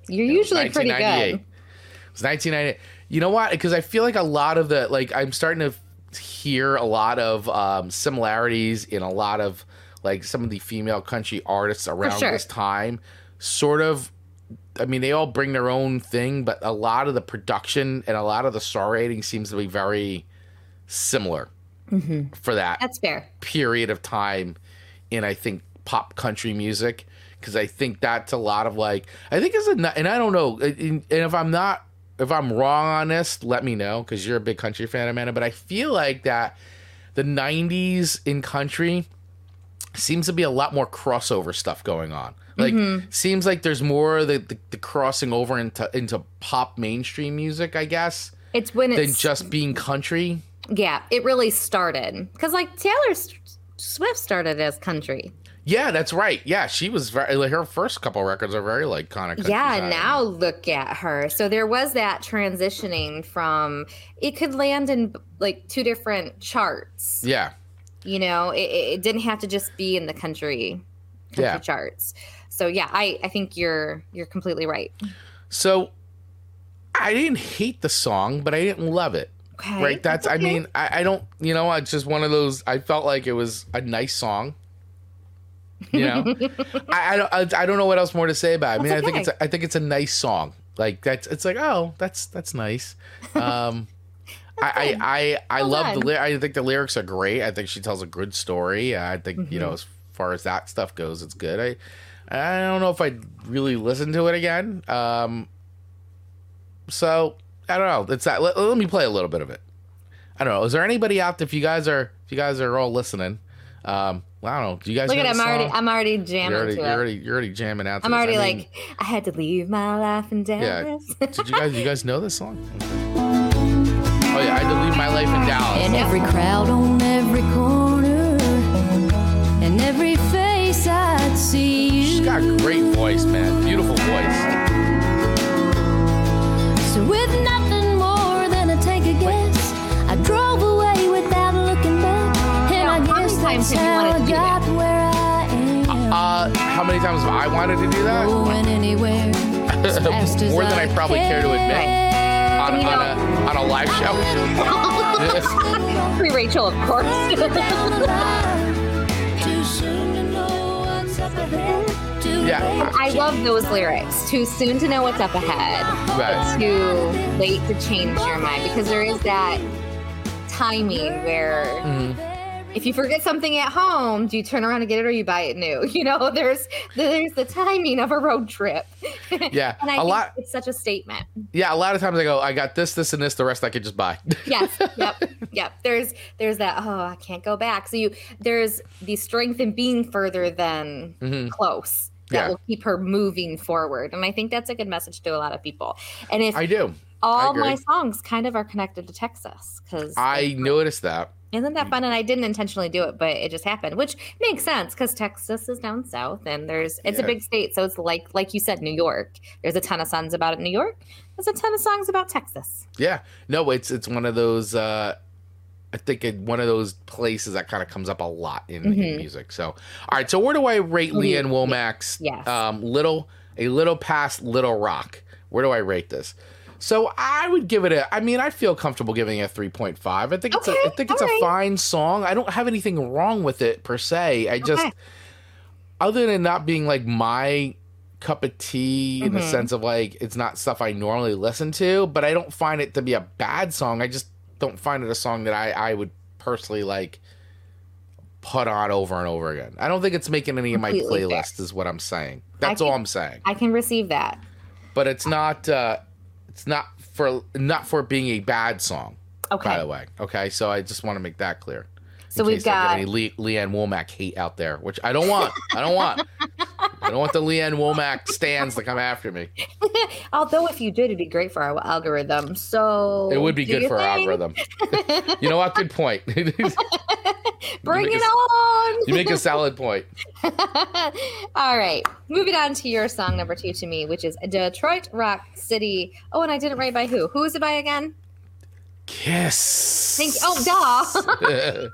You're usually pretty 1998. good. It was 1998. You know what? Because I feel like a lot of the like I'm starting to hear a lot of um, similarities in a lot of like some of the female country artists around sure. this time. Sort of. I mean, they all bring their own thing, but a lot of the production and a lot of the star rating seems to be very similar for that That's fair. period of time in I think pop country music because I think that's a lot of like I think it's a and I don't know uh, and and if I'm not if I'm wrong on this let me know because you're a big country fan Amanda but I feel like that the 90s in country seems to be a lot more crossover stuff going on. Like mm-hmm. seems like there's more the, the, the crossing over into into pop mainstream music I guess It's when than it's just being country. Yeah, it really started. Because like Taylor S- Swift started as country. Yeah, that's right. Yeah, she was very like her first couple records are very like kind of Yeah, now look at her. So there was that transitioning from it could land in like two different charts. Yeah, You know, it, it it didn't have to just be in the country country Yeah. charts. So yeah, I I think you're you're completely right. so I didn't hate the song, but I didn't love it. Okay. Right? That's, I okay. mean, I, I don't, you know, it's just one of those. I felt like it was a nice song. You know, I, I don't, I, I don't know what else more to say about. it. I mean, That's I think it's, okay. a, I think it's a nice song. Like that's, it's like, oh, that's that's nice. Um, I, I, I, I Well love the. done. I think the lyrics are great. I think she tells a good story. I think you Mm-hmm. know, as far as that stuff goes, it's good. I, I don't know if I'd really listen to it again. Um, so I don't know. It's that. Let, let me play a little bit of it. I don't know. Is there anybody out there? If you guys are, if you guys are all listening, um, well, I don't know. Do you guys Look at I'm already song? I'm already jamming You're already, to you're it. already, you're already jamming out. To I'm this. already I mean, like I had to leave my life in yeah. Dallas. Did you guys, you guys know this song? Oh yeah, I had to leave my life in Dallas. In every crowd on every corner, and every face I'd see. She's got a great voice, man. Beautiful voice. So with times have you wanted how to I do that? got where I am. Uh, how many times have I wanted to do that? Going anywhere as fast as More than I probably care to admit. On, on, a, on a live show. Free Rachel, of course. Down the line, Too soon to know what's up ahead. Too Yeah. I love those lyrics. Too soon to know what's up ahead. Right. Too late to change your mind because there is that timing where Mm-hmm. If you forget something at home, do you turn around and get it or you buy it new? You know, there's there's the timing of a road trip. Yeah, and I a think lot- it's such a statement. Yeah, a lot of times I go, I got this, this, and this. The rest I could just buy. Yes. Yep. yep. There's there's that oh I can't go back. So you there's the strength in being further than close that Mm-hmm. Yeah. will keep her moving forward. And I think that's a good message to a lot of people. And if I do. all my songs kind of are connected to Texas because I noticed that. Isn't that fun? And I didn't intentionally do it, but it just happened, which makes sense because Texas is down south and there's it's Yeah. a big state, so it's like like you said, New York. There's a ton of songs about it. in New York. There's a ton of songs about Texas. Yeah, no, it's it's one of those. uh I think it, one of those places that kind of comes up a lot in, in Mhm. music. So, all right. So, where do I rate What do you- Leanne Womack's Yes. um, little a little past Little Rock? Where do I rate this? So I would give it a. I mean, I feel comfortable giving it a three point five. I think it's a. I think it's a fine song. I don't have anything wrong with it per se. I just, Okay. other than not being like my cup of tea in the Mhm. sense of like it's not stuff I normally listen to, but I don't find it to be a bad song. I just don't find it a song that I I would personally like put on over and over again. I don't think it's making any of my Completely fair. playlists is what I'm saying. That's can- all I'm saying. I can receive that. But it's not uh it's not for not for being a bad song, Okay. by the way. Okay? So I just want to make that clear. So we've got any Le- Leanne Womack hate out there, which I don't want. I don't want. I don't want the Leanne Womack stands to come after me. Although if you did, it'd be great for our algorithm. So It would be good for our algorithm. you know what? Good point. Bring it a- on. You make a solid point. All right, moving on to your song number two to me, which is Detroit Rock City. Oh, and I didn't write by who. Who is it by again? Kiss. Thank you. Oh, duh.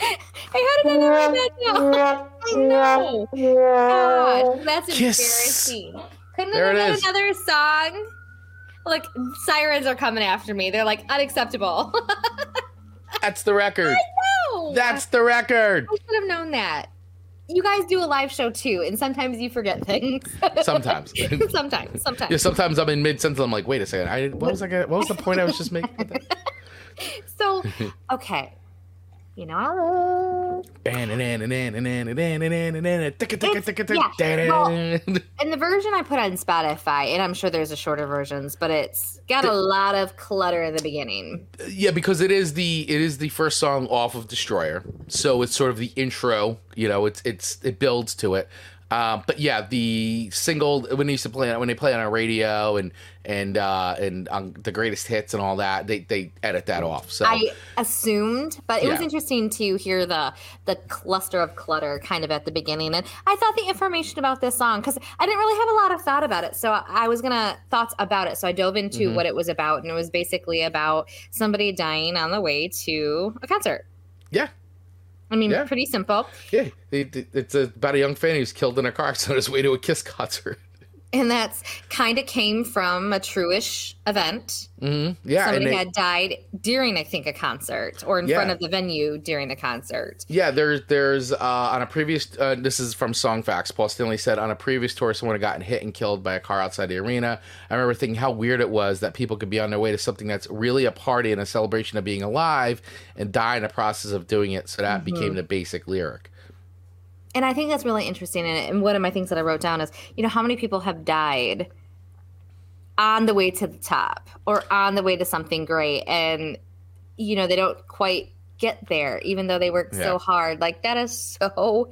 I had another write that down. I know. Gosh, that's Kiss. embarrassing. Couldn't There have it another song. Look, sirens are coming after me. They're like unacceptable. That's the record. no, That's the record. I should have known that. You guys do a live show too, and sometimes you forget things. Sometimes. sometimes, sometimes. Yeah, sometimes I'm in mid sentence. I'm like, wait a second. I what was I gonna, what was the point I was just making? with that? So, okay. You know. And the version I put on Spotify, and I'm sure there's a shorter versions, but it's got a lot of clutter in the beginning. yeah, because it is the it is the first song off of Destroyer, so it's sort of the intro. You know, it's it's it builds to it. Um, but yeah, the single when they used to play when they play on on radio and and uh, and on the greatest hits and all that, they they edit that off. So I assumed, but it was interesting to hear the the cluster of clutter kind of at the beginning. And I thought the information about this song because I didn't really have a lot of thought about it, so I was gonna thoughts about it. So I dove into Mm-hmm. what it was about, and it was basically about somebody dying on the way to a concert. yeah, I mean, Yeah. pretty simple. yeah, it, it- it's about a young fan who's killed in a car accident on his way to a Kiss concert. And that's kind of came from a truish event. hmm Yeah, Somebody they- had died during, I think, a concert or in Yeah. front of the venue during a concert. Yeah, there's there's uh, on a previous uh, this is from Song Facts. Paul Stanley said on a previous tour, someone had gotten hit and killed by a car outside the arena. I remember thinking how weird it was that people could be on their way to something that's really a party and a celebration of being alive and die in the process of doing it. So that became the basic lyric. And I think that's really interesting. And, one of my things that I wrote down is, you know, how many people have died on the way to the top or on the way to something great, and you know they don't quite get there, even though they work Yeah. so hard. Like that is so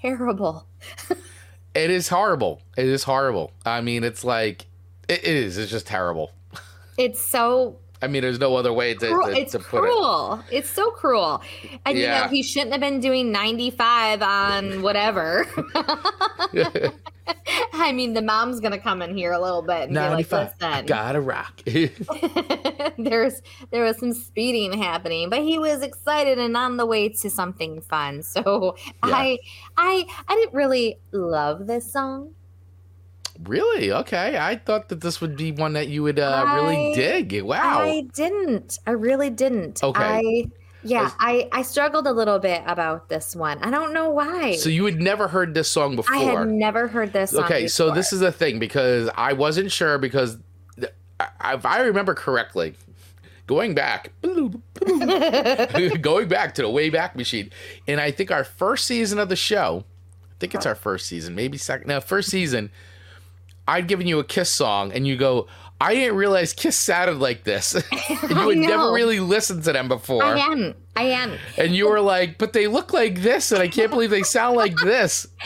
terrible. It is horrible. It is horrible. I mean, it's like it is. It's just terrible. It's so I mean, there's no other way to, cruel. to, it's to put it. cruel. It's so cruel. And you know, he shouldn't have been doing 95 on whatever. I mean, the mom's gonna come in here a little bit and be like, 95. I gotta rock. there's there was some speeding happening, but he was excited and on the way to something fun. So I I I didn't really love this song. Really? Okay. I thought that this would be one that you would uh, really dig. Wow. I didn't. I really didn't. Okay. I yeah, I I struggled a little bit about this one. I don't know why. So you had never heard this song before. I had never heard this song okay, so this is the thing because I wasn't sure because th- if I remember correctly, going back, going back to the way back machine, and I think our first season of the show, I think it's our first season, maybe second, no, first season. I'd given you a Kiss song, and you go, "I didn't realize Kiss sounded like this." you had never really listened to them before. I hadn't. I hadn't. and you were like, "But they look like this, and I can't believe they sound like this."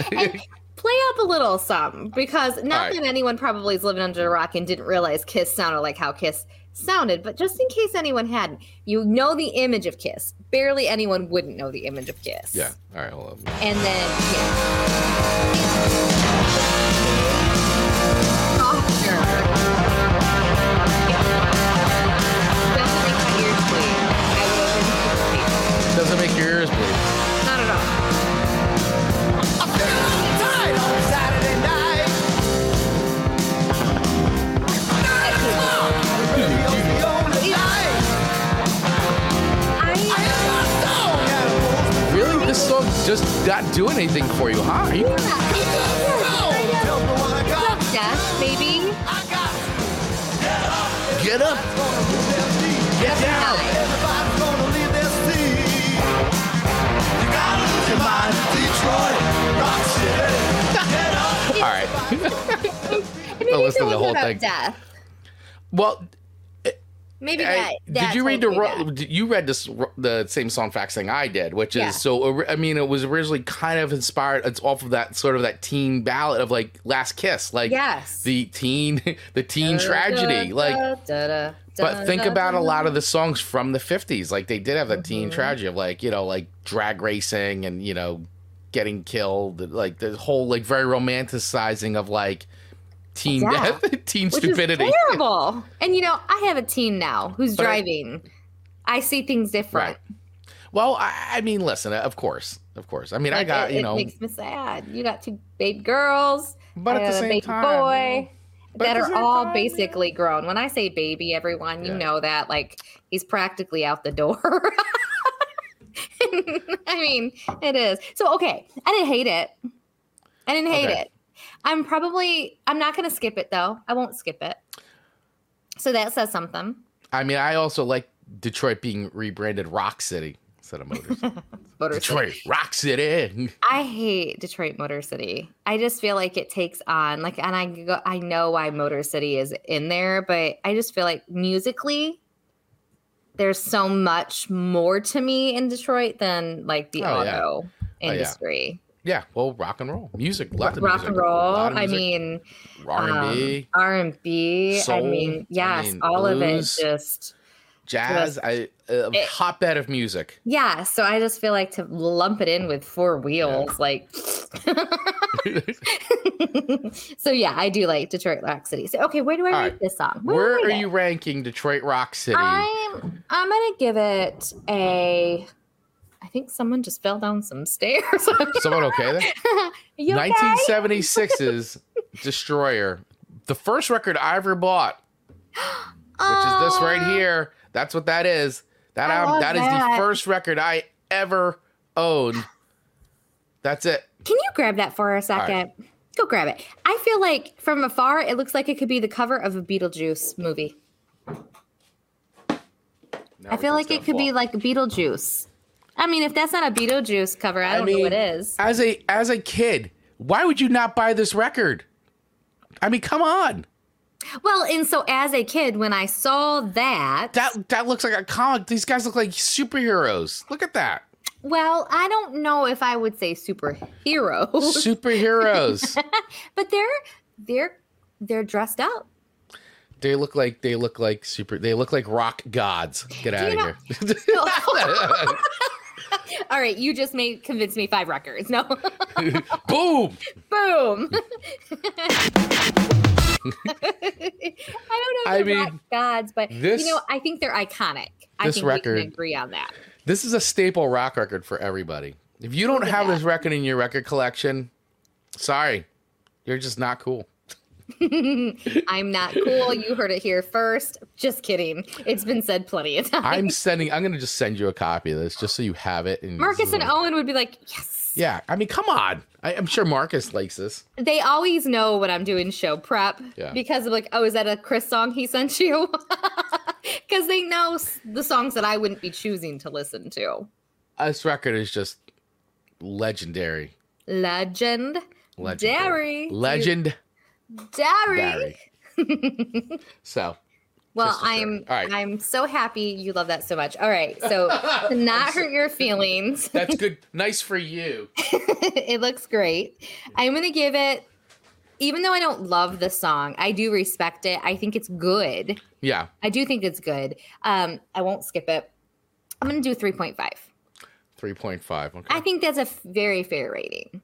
Play up a little some because not right. that anyone probably is living under a rock and didn't realize Kiss sounded like how Kiss sounded, but just in case anyone hadn't, you know the image of Kiss. Barely anyone wouldn't know the image of Kiss. yeah. All right. Hold on. And then yeah. Doesn't make my ears bleed. I would have been Doesn't make your ears bleed. Not at all. I, am not so. Really? This song just not doing anything for you, huh? Are you- Death, Get up. Get down. All right. Maybe I'll listen to the whole thing. Death. Well, Maybe I- that. that did you read the that. you read this the same song facts thing I did, which is Yeah. so I mean it was originally kind of inspired it's off of that sort of that teen ballad of like Last Kiss, like Yes. the teen the teen tragedy, like Da-da, But think about a lot of the songs from the 50s. Like they did have that teen Mm-hmm. tragedy of like, you know, like drag racing and, you know, getting killed. Like the whole like very romanticizing of like teen Yeah. death, teen Which stupidity. is terrible. And you know, I have a teen now who's But driving. I, see things different. Right. Well, I, I mean, listen, of course. Of course. I mean, I got, it, you know, it makes me sad. You got two baby girls. but at the same baby time, boy. But that are all time, basically grown. When I say baby, everyone, you Yeah. know that like he's practically out the door. I mean, it is. So okay, I didn't hate it. I didn't hate Okay. it. I'm probably I'm not gonna skip it though. I won't skip it. So that says something. I mean, I also like Detroit being rebranded Rock City instead of Motors. Motor City. Detroit, Rock City. I hate Detroit Motor City. I just feel like it takes on like, and I go, I know why Motor City is in there, but I just feel like musically, there's so much more to me in Detroit than like the Oh, auto oh, yeah. industry. Yeah, well, rock and roll music, lots of Rock music. and roll. I mean, R&B, R and B. I soul, mean, I yes, mean, all of it just jazz, I, a It- hotbed of music. yeah. So I just feel like to lump it in with four wheels, like. so yeah, I do like Detroit Rock City. So okay, where do I All rate right. this song? I Where rate are it? you ranking Detroit Rock City? I'm I'm gonna give it a. I think someone just fell down some stairs. Someone okay there? you okay? 1976's Destroyer, the first record I ever bought, which is this right oh. here. That's what that is. That I album, love that is the first record I ever owned. That's it. Can you grab that for a second? Go grab it. I feel like from afar, it looks like it could be the cover of a Beetlejuice movie. I feel like it could be like Beetlejuice. I mean, if that's not a Beetlejuice cover, I don't know what is. As a as a kid, why would you not buy this record? I mean, come on. Well, and so as a kid, when I saw that, That that looks like a comic. These guys look like superheroes. Look at that. well, I don't know if I would say superheroes, Superheroes. but they're they're they're dressed up. they look like they look like super they look like rock gods. Get out of here. All right, you just made convince me five records. No, Boom. boom. I don't know. I If they're rock mean, gods, but this- you know, I think they're iconic. I this think we record- can agree on that. This is a staple rock record for everybody. If you don't have this record in your record collection, sorry. You're just not cool. I'm not cool. You heard it here first. Just kidding. It's been said plenty of times. I'm sending I'm gonna just send you a copy of this just so you have it and Marcus and Owen would be like, yes. Yeah, I mean, come on. I, I'm sure Marcus likes this. They always know when I'm doing show prep Yeah. because of like, oh, is that a Chris song he sent you? Because they know the songs that I wouldn't be choosing to listen to. This record is just legendary. Legend. Legendary. Dairy. Legend Dairy. So Well, Just a story. I'm right. I'm so happy you love that so much. All right. So to not hurt your feelings, that's good. nice for you. it looks great. I'm gonna give it even though I don't love the song, I do respect it. I think it's good. Yeah. I do think it's good. Um, I won't skip it. I'm gonna do 3.5. 3.5. Okay. I think that's a very fair rating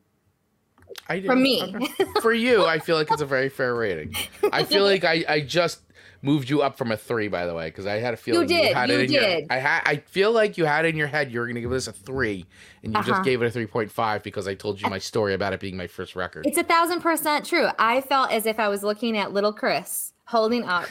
I me. for you, I feel like it's a very fair rating. I feel like I, I just moved you up from a three, by the way, because I had a feeling did, had you it in your. did. I had. I feel like you had it in your head you were going to give this a three, and you Uh-huh. just gave it a three point five because I told you my story about it being my first record. It's a thousand percent true. I felt as if I was looking at little Chris holding up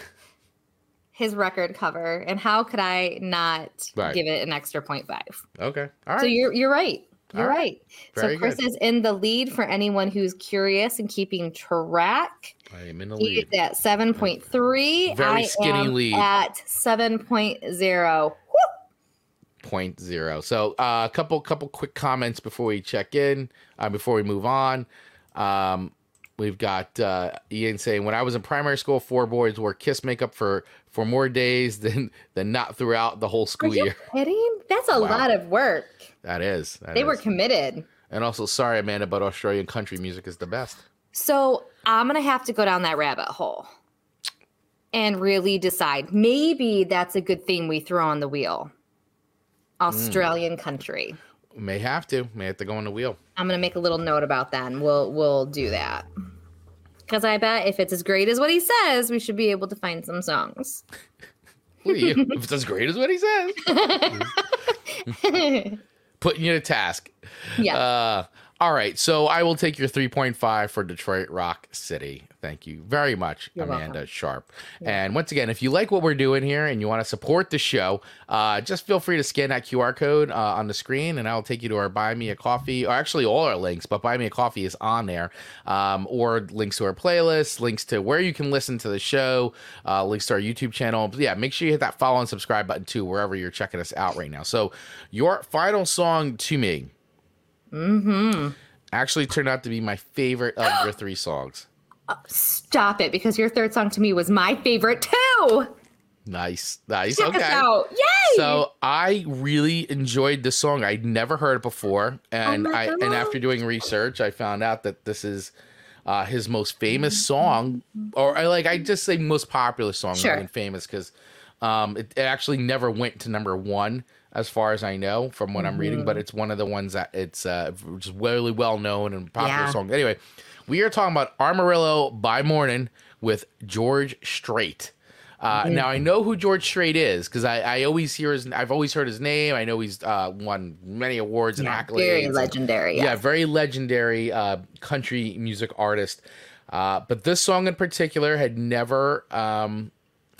his record cover, and how could I not Right. give it an extra 0.5? Okay. All right. So you're you're right. You're All right. right. So Chris good. is in the lead for anyone who's curious and keeping track. I am in the He lead. at 7.3. Very I skinny am lead. At 7.0. Point zero. So uh, a couple couple quick comments before we check in. Uh, before we move on. Um, We've got uh, Ian saying, "When I was in primary school, four boys wore kiss makeup for for more days than than not throughout the whole Are school you year." kidding? That's a Wow. lot of work. That is. that They were committed. and also, sorry, Amanda, but Australian country music is the best. So I'm gonna have to go down that rabbit hole and really decide. Maybe that's a good thing we throw on the wheel. Hmm. Australian country. May have to. May have to go on the wheel. I'm gonna make a little note about that, and we'll we'll do that. Because I bet if it's as great as what he says, we should be able to find some songs. Look at you. if it's as great as what he says. Putting you to task. Yeah. Uh, all right. So I will take your 3.5 for Detroit Rock City. Thank you very much, You're Amanda welcome. Sharp. And once again, if you like what we're doing here and you want to support the show, uh, just feel free to scan that QR code uh, on the screen and I'll take you to our Buy Me a Coffee, or actually all our links, but Buy Me a Coffee is on there, um, or links to our playlist, links to where you can listen to the show, uh, links to our YouTube channel. But yeah, make sure you hit that follow and subscribe button too, wherever you're checking us out right now. So, your final song to me actually turned out to be my favorite of your three songs. Stop it, because your third song to me was my favorite too. Nice, nice. Check us okay. out. Yay! So I really enjoyed this song. I'd never heard it before, and Oh I and after doing research, I found out that this is uh, his most famous song, or I like I just say most popular song Sure. than famous because um, it, it actually never went to number one as far as I know from what I'm reading, Mm-hmm. but it's one of the ones that it's uh, just really well known and popular Yeah. song. Anyway, we are talking about Armadillo by Morning with George Strait. Uh, now I know who George Strait is because I, I always hear his. I've always heard his name. I know he's uh, won many awards and Yeah, accolades. very and- legendary. yeah, very legendary uh, country music artist. Uh, but this song in particular had never um,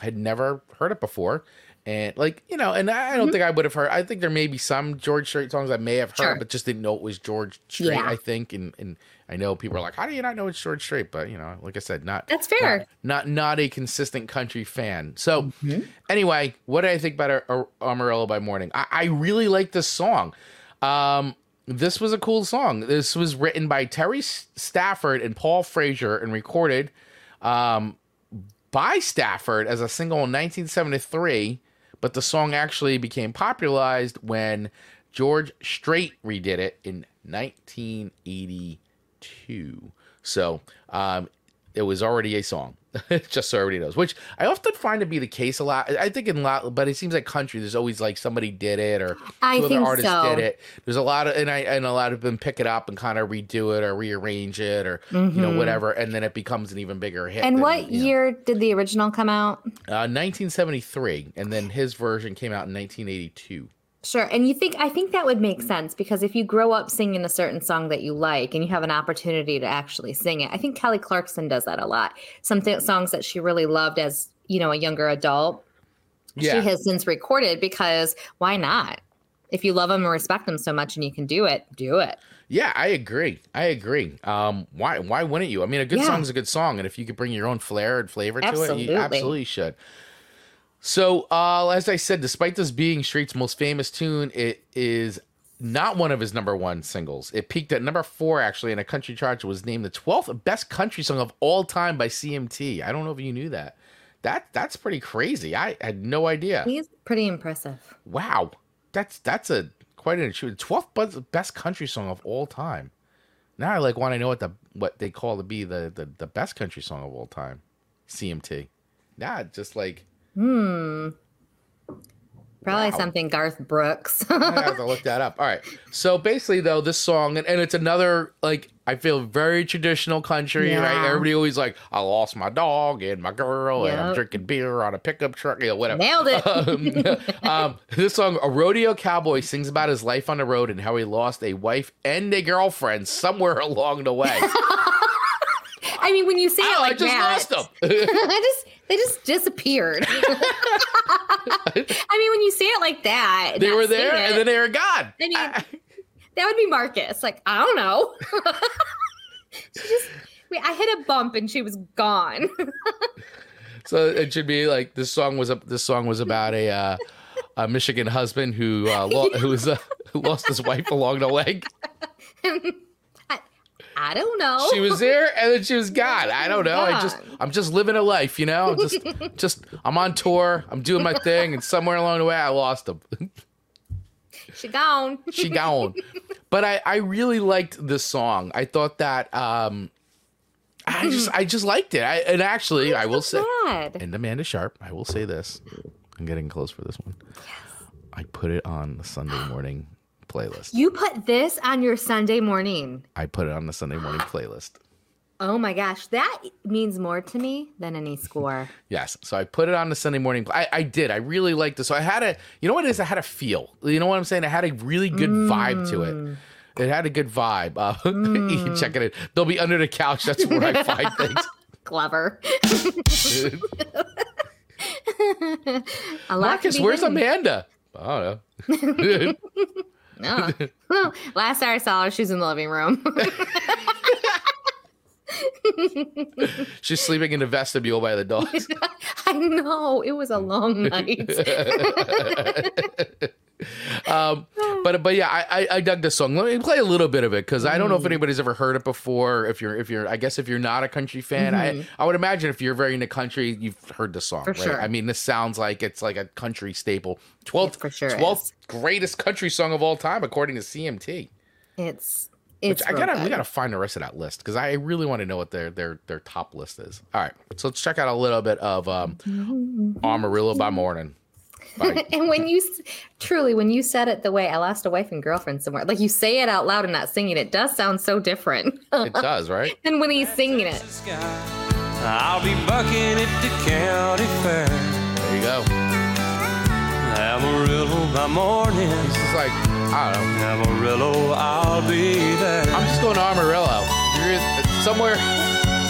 had never heard it before. And like you know, and I don't think I would have heard. I think there may be some George Strait songs I may have heard, Sure. but just didn't know it was George Strait. Yeah. I think, and and I know people are like, "How do you not know it's George Strait?" But you know, like I said, not That's fair. Not not, not a consistent country fan. So Mm-hmm. anyway, what did I think about Ar- Ar- Amarillo by Morning? I, I really like this song. Um, this was a cool song. This was written by Terry Stafford and Paul Fraser and recorded um, by Stafford as a single in 1973, but the song actually became popularized when George Strait redid it in 1982. So um, it was already a song, just so everybody knows. Which I often find to be the case a lot. I think in a lot, but it seems like country. There's always like somebody did it or I other artists so. did it. There's a lot of and I and a lot of them pick it up and kind of redo it or rearrange it or you know whatever, and then it becomes an even bigger hit. Mm-hmm. And than, what you know. year did the original come out? Uh, 1973, and then his version came out in 1982. Sure. And you think I think that would make sense because if you grow up singing a certain song that you like and you have an opportunity to actually sing it, I think Kelly Clarkson does that a lot. Some th- songs that she really loved as, you know, a younger adult, Yeah, she has since recorded because why not? If you love them and respect them so much and you can do it, do it. yeah, I agree. I agree. Um, why why wouldn't you? I mean, a good Yeah. song is a good song, and if you could bring your own flair and flavor to it, you absolutely should. So, uh, as I said, despite this being Strait's most famous tune, it is not one of his number one singles. It peaked at number four, actually, in a country chart. It was named the 12th best country song of all time by CMT. I don't know if you knew that. That that's pretty crazy. I had no idea. He's pretty impressive. Wow, that's that's a quite an achievement. 12th best- best country song of all time. Now I like want to know what the what they call to be the the, the best country song of all time. CMT. Nah, just like Probably Wow. something Garth Brooks. I have to look that up. All right. So basically, though, this song, and, and it's another, like, I feel very traditional country, right? Yeah. Everybody always like, I lost my dog and my girl, and I'm drinking beer on a pickup truck, you know, whatever. Nailed it. um, um, this song, a rodeo cowboy sings about his life on the road and how he lost a wife and a girlfriend somewhere along the way. I mean, when you say it oh, like I just that, lost them. I just they just disappeared. I mean, when you say it like that, they were there it, and then they were gone. I mean, that would be Marcus. Like, I don't know. she just, wait, I hit a bump and she was gone. So it should be like this song was a, this song was about a uh, a Michigan husband who uh, lo- who was uh, who lost his wife along the way. I don't know. She was there and then she was gone. I don't know. I just I'm just living a life, you know. I'm just just I'm on tour. I'm doing my thing, and somewhere along the way I lost him. she gone. she gone. But I I really liked this song. I thought that um I just I just liked it. I and actually I will say Bad. and Amanda Sharp, I will say this. I'm getting close for this one. I put it on the Sunday morning playlist. You put this on your Sunday morning. I put it on the Sunday morning playlist. Oh my gosh, that means more to me than any score. Yes. So I put it on the Sunday morning. I, I did. I really liked it. So I had a, you know what it is? I had a feel. You know what I'm saying? I had a really good vibe to it. It had a good vibe. Uh, can check it out. They'll be under the couch. That's where I find things. Clever. A lot could Marcus, where's hidden. Amanda? I don't know. No. Last I saw her, she's in the living room. She's sleeping in the vestibule by the dogs. I know it was a long night. um, but but yeah, I, I I dug this song. Let me play a little bit of it because I don't Mm. know if anybody's ever heard it before. If you're if you're I guess if you're not a country fan, I I would imagine if you're very into country, you've heard the song. Mm-hmm. For right? sure. I mean, this sounds like it's like a country staple. Twelfth for sure 12th greatest country song of all time according to CMT. It's it's. I gotta we gotta find the rest of that list because I really want to know what their their their top list is. All right, so let's check out a little bit of um, Amarillo by Morning. By, And when you truly, when you said it the way I lost a wife and girlfriend somewhere, like you say it out loud and not singing, it does sound so different it does right. And when he's singing it. I'll be bucking at the county fair. There you go. Amarillo by morning. This is like I don't know. Amarillo, I'll be there. I'm just going to Amarillo. You're somewhere.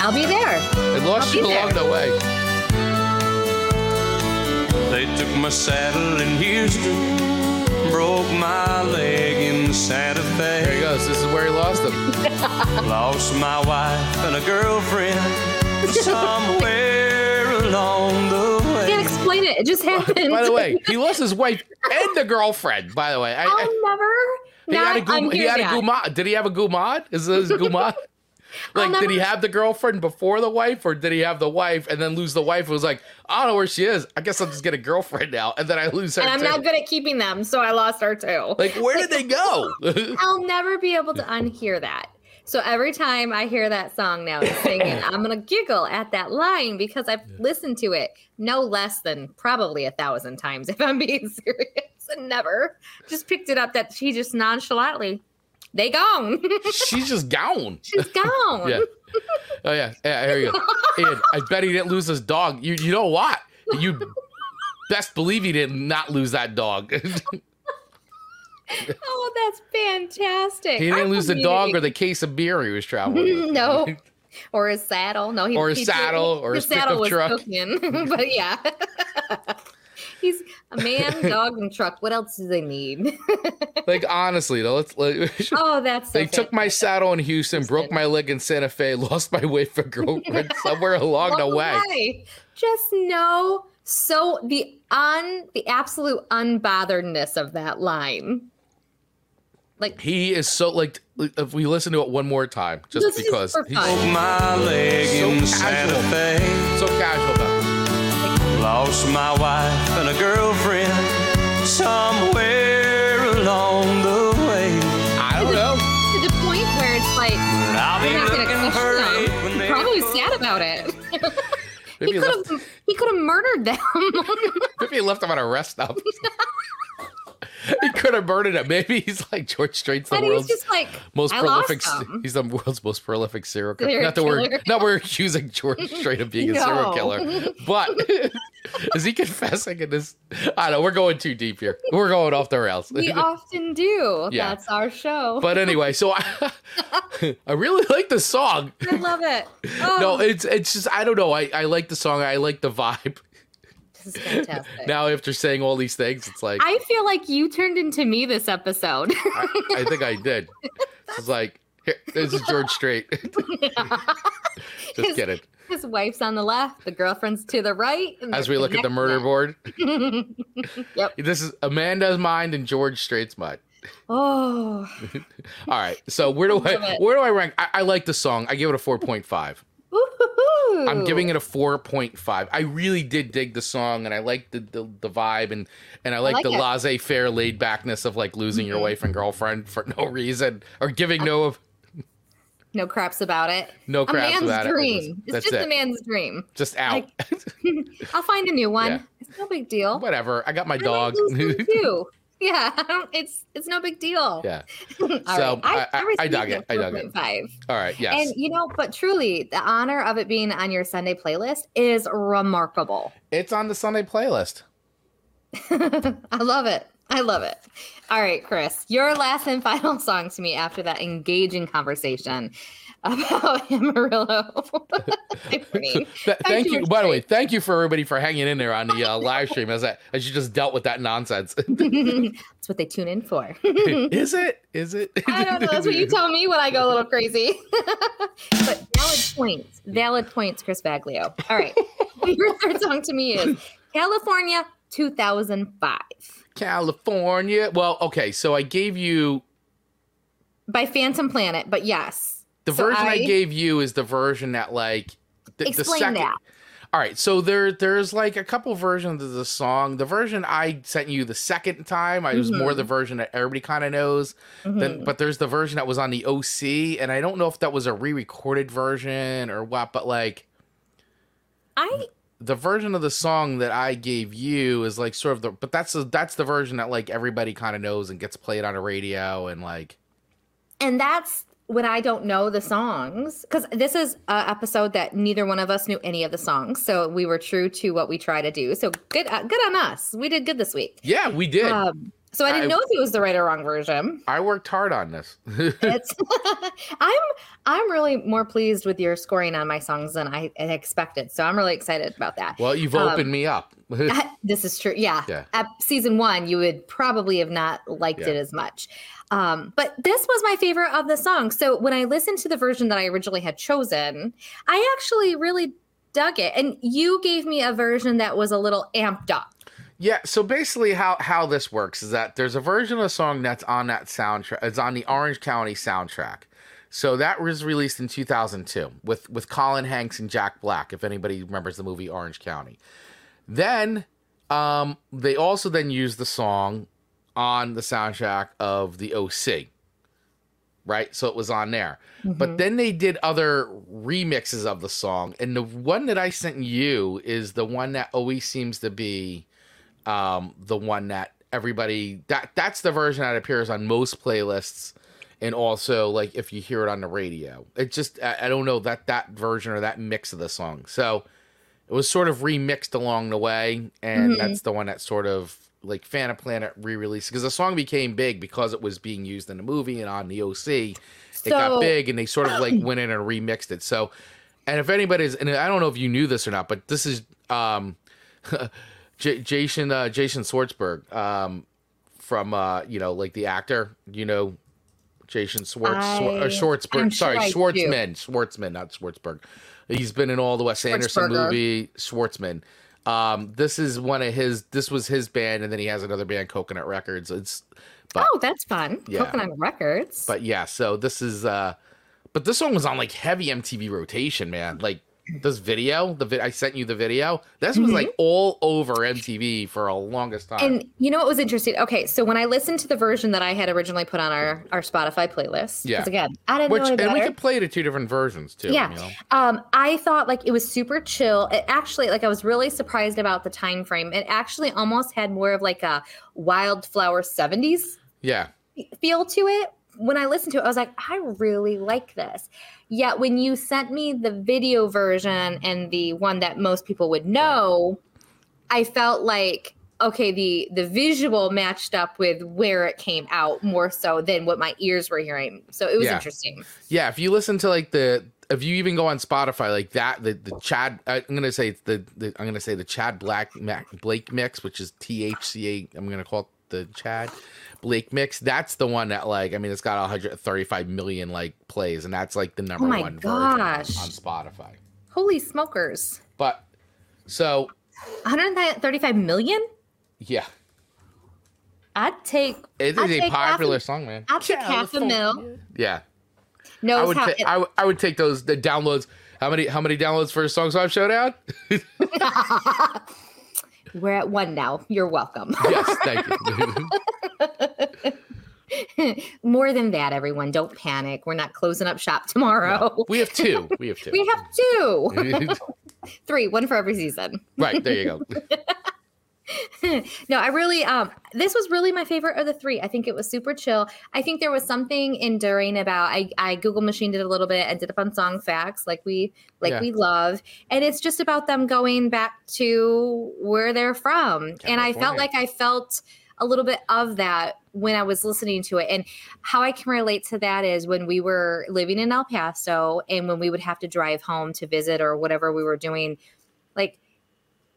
I'll be there. I lost I'll you along there. the way. They took my saddle in Houston, broke my leg in Santa Fe. There he goes. This is where he lost him. lost my wife and a girlfriend somewhere along the it. It just happened. By the way, he lost his wife and the girlfriend. By the way, I, I'll never. he had a gum, he had a gumad. Did he have a gumad? Is this gumad? Like, did he have the girlfriend before the wife, or did he have the wife and then lose the wife? It was like, I don't know where she is. I guess I'll just get a girlfriend now, and then I lose her. And I'm too. not good at keeping them, so I lost her too. Like, where did they go? I'll never be able to unhear that. So every time I hear that song now and sing it, I'm gonna giggle at that line because I've listened to it no less than probably a thousand times if I'm being serious and never just picked it up that she just nonchalantly they gone. She's just gone. She's gone. Yeah. Oh yeah. Yeah. Here you go. Ian, I bet he didn't lose his dog. You you know what? You best believe he did not lose that dog. Oh, that's fantastic. He didn't lose the dog or the case of beer he was traveling. no. Or his saddle. No, he Or his he- saddle, or his pickup was truck. cooking. but yeah. He's a man, dog, and truck. What else do they need? Like honestly, though, let's. Like, oh, that's so they took my saddle in Houston, broke my leg in Santa Fe, lost my wife and girlfriend somewhere along the Walk way. Just know so the un the absolute unbotheredness of that line. Like He is so like. If we listen to it one more time, just This because for he's fun. My leg So in casual. Santa Fe. so casual about it. Lost my wife and a girlfriend somewhere along the way. I don't know. to the point where it's like I'll be we're not gonna looking question it them. Probably sad about it. He he, could have he could have murdered them. maybe he left him on a rest stop. he could have murdered him. Maybe he's like George Strait's the and world's just like most I prolific. He's the world's most prolific serial killer. Not that we're not we're accusing George Strait of being a serial killer, but is he confessing in this? I don't know. We're going too deep here. We're going off the rails. We often do. Yeah. That's our show. but anyway, so I, I really like the song. I love it. Oh, No, it's it's just I don't know. I I like the song. I like the vibe. This is fantastic. Now after saying all these things, it's like I feel like you turned into me this episode. I, I think I did. It's like here, this is George Strait. Just His- it. His wife's on the left, the girlfriend's to the right. As we look at the murder board, Yep. this is Amanda's mind and George Strait's mind. Oh, All right, so where do Love I where do I rank? I, I like the song. I give it a four point five. Woo-hoo-hoo. I'm giving it a four point five. I really did dig the song, and I like the, the the vibe, and and I like, like the. Mm-hmm. laissez faire laid backness of like losing your wife and girlfriend for no reason or giving no no craps about it. no craps a man's about it. dream. It's just it. a man's dream. Just out. I'll find a new one. Yeah. It's no big deal. Whatever. I got my I dog. too. Yeah, it's it's no big deal. yeah. All So, right. I- I- I dug it. I dug it. 4.5. All right. Yes. And you know, but truly, the honor of it being on your Sunday playlist is remarkable. it's on the Sunday playlist. I love it. I love it. All right, Chris, your last and final song to me after that engaging conversation about Amarillo. Th- thank you. By the way, thank you for everybody for hanging in there on the uh, live stream as I as you just dealt with that nonsense. That's what they tune in for. Is it? Is it? I don't know. That's what you tell me when I go a little crazy. but valid points. Valid points, Chris Baglio. All right. Your third song to me is California 2005 California. Well, okay. So I gave you by Phantom Planet, but yes. The So version I, gave you is the version that like the, the Explain second. that. All right, so there there's like a couple versions of the song. The version I sent you the second time, I was more Mm-hmm. the version that everybody kind of knows. Then, but there's the version that was on the OC, and I don't know if that was a re-recorded version or what. But like I the version of the song that I gave you is like sort of the, but that's the that's the version that like everybody kind of knows and gets played on a radio and like and that's when I don't know the songs because this is an episode that neither one of us knew any of the songs, so we were true to what we try to do. So good, uh, good on us. We did good this week. yeah, we did. Um, So I didn't I- know if it was the right or wrong version. I worked hard on this. I'm I'm really more pleased with your scoring on my songs than I expected. So I'm really excited about that. well, you've Um, opened me up. this is true. Yeah. Yeah. At season one, you would probably have not liked Yeah. it as much. Um, but this was my favorite of the songs. So when I listened to the version that I originally had chosen, I actually really dug it. And you gave me a version that was a little amped up. Yeah, so basically how how this works is that there's a version of the song that's on that soundtrack. It's on the Orange County soundtrack. So that was released in 2002 with with Colin Hanks and Jack Black if anybody remembers the movie Orange County. Then um they also then used the song on the soundtrack of the OC. Right? So it was on there. But then they did other remixes of the song and the one that I sent you is the one that always seems to be um, the one that everybody that that's the version that appears on most playlists and also like if you hear it on the radio it just I, I don't know that that version or that mix of the song so it was sort of remixed along the way and that's the one that sort of like Phantom Planet re-released because the song became big because it was being used in the movie and on the OC it got big and they sort of like went in and remixed it. So and if anybody's and I don't know if you knew this or not but this is um J- Jason uh, Jason Schwartzberg um, from uh, you know like the actor you know Jason Schwartz I- Schwar- or Schwartzberg sure sorry. Schwartzman Schwartzman not Schwartzberg. He's been in all the Wes Anderson movie Schwartzman um, this is one of his this was his band and then he has another band Coconut Records it's but Oh, that's fun. Yeah. Coconut Records. but yeah so this is uh but this one was on like heavy MTV rotation man like this video the vi- I sent you the video this was like all over MTV for a longest time And you know what was interesting? Okay, so when I listened to the version that I had originally put on our, our Spotify playlist, Yeah. again, I didn't Which know any and we could play it at two different versions too. yeah, You know? um, I thought like it was super chill. It actually, like, I was really surprised about the time frame. It actually almost had more of like a wildflower '70s Yeah. feel to it. When I listened to it, I was like, I really like this. Yet when you sent me the video version and the one that most people would know, I felt like okay, the the visual matched up with where it came out more so than what my ears were hearing. So it was Yeah. interesting. Yeah. If you listen to like the if you even go on Spotify like that, the the Chad I'm gonna say it's the, the I'm gonna say the Chad Black Mac, Blake mix, which is THCA. I'm gonna call it the Chad Blake mix. That's the one that like I mean it's got 135 million like plays, and that's like the oh number Oh my one version on, on Spotify. Holy smokers. But so 135 million? yeah, I'd take it I'd is a take half popular a- song, man. I'd take half a mil. Yeah. No, I would, ta- I, would- would take those the downloads. How many how many downloads for a Song Swap Showdown? we're at one now. You're welcome. yes, thank you. More than that, everyone. Don't panic. We're not closing up shop tomorrow. we have two. We have two. We have two, three, one for every season. right there, you go. no, I really um this was really my favorite of the three. I think it was super chill. I think there was something enduring about I I Google machined it a little bit and did up on song facts like we like Yeah. we love. And it's just about them going back to where they're from. And I felt like I felt a little bit of that when I was listening to it. And how I can relate to that is when we were living in El Paso and when we would have to drive home to visit or whatever we were doing, like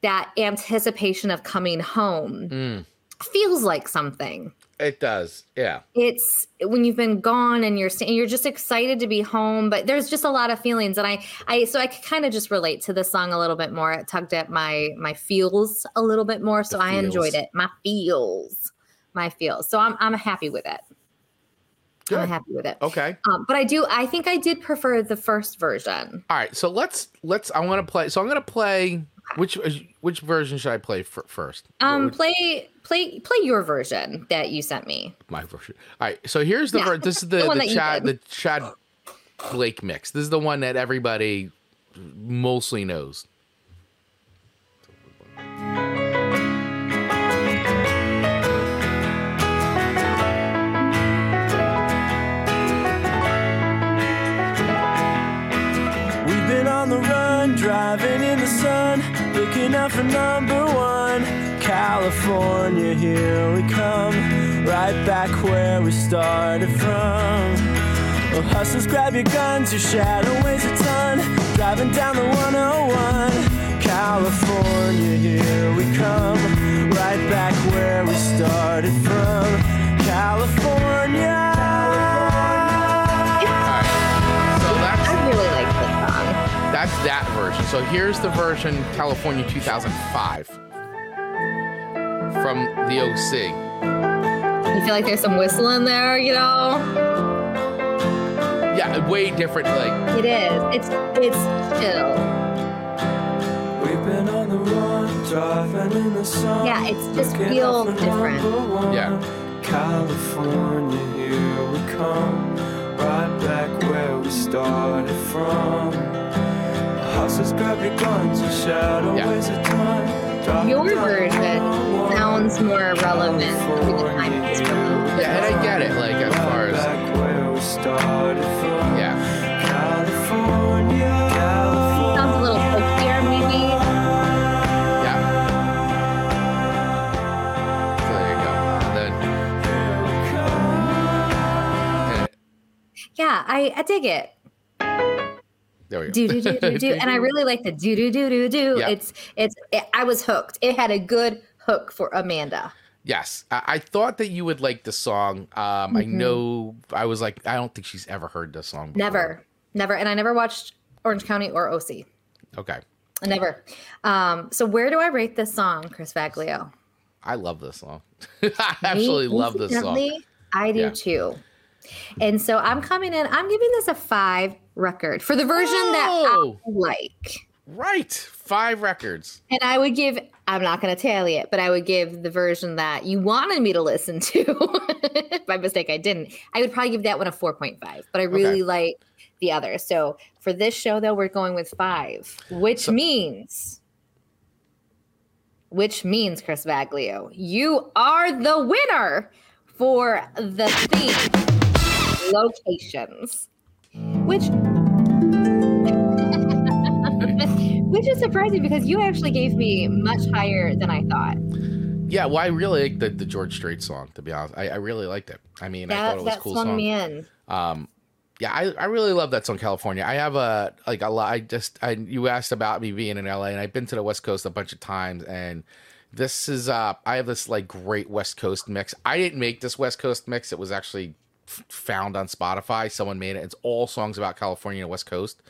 that anticipation of coming home Mm, feels like something. It does. Yeah. It's when you've been gone and you're st- you're just excited to be home, but there's just a lot of feelings, and I I so I could kind of just relate to the song a little bit more. It tugged at my my feels a little bit more, so I enjoyed it. My feels, my feels. So I'm I'm happy with it. Good. I'm happy with it. Okay. Um, but I do I think I did prefer the first version. All right. So let's let's. I want to play. So I'm gonna play. Which which version should I play fir- first? Um, play play play your version that you sent me. my version. All right. So here's the Yeah, ver- this is the the the Chad the. Chad Blake mix. This is the one that everybody mostly knows. We've been on the run, driving in the sun, looking out for number one. California, here we come. right back where we started from. Well, hustlers, grab your guns, your shadow weighs a ton. Driving down the 101, California, here we come. Right back where we started from, California. All right. So that's I really like this song. That's that version. So here's the version California 2005 from the OC. You feel like there's some whistle in there, you know? Yeah, way different. Like, It is. It's it's chill. We've been on the run, driving in the sun. Yeah, it's just looking feels different. one. Yeah. California, here we come. Right back where we started from. Houses, grab your guns, your shadow Yeah. weighs a ton. Driving Your version sounds more relevant to the time it's removed. yeah, and I get it. Like, as far as, back where we started from. yeah. California. California. Sounds a little folkier, maybe. Yeah. So there you go. And then, Yeah, I, I dig it. There we go. Do do do do do, and I really like the do do do do do. Yeah. It's it's. It, I was hooked. It had a good hook for Amanda. Yes, I, I thought that you would like the song. Um, I know. I was like, I don't think she's ever heard this song. Before. Never, never, and I never watched Orange County or OC. Okay, Never. Um, so where do I rate this song, Chris Baglio? I love this song. I absolutely love this song. I do Yeah. too. And so I'm coming in. I'm giving this a five record for the version that I like. Right, five records. And I would give, I'm not going to tell you, but I would give the version that you wanted me to listen to. By mistake, I didn't. I would probably give that one a 4.5, but I really Okay. like the other. So for this show, though, we're going with five, which means, which means, Chris Baglio, you are the winner for the theme locations, which which is surprising because you actually gave me much higher than I thought. Yeah, well, I really like the, the George Strait song. To be honest, I, I really liked it. I mean, I thought That it was a that cool song. me in. Um, yeah, I, I really love that song, California. I have a like a lot. I just I you asked about me being in LA, and I've been to the West Coast a bunch of times, and this is uh I have this like great West Coast mix. I didn't make this West Coast mix; it was actually found on Spotify. Someone made it. It's all songs about California and West Coast.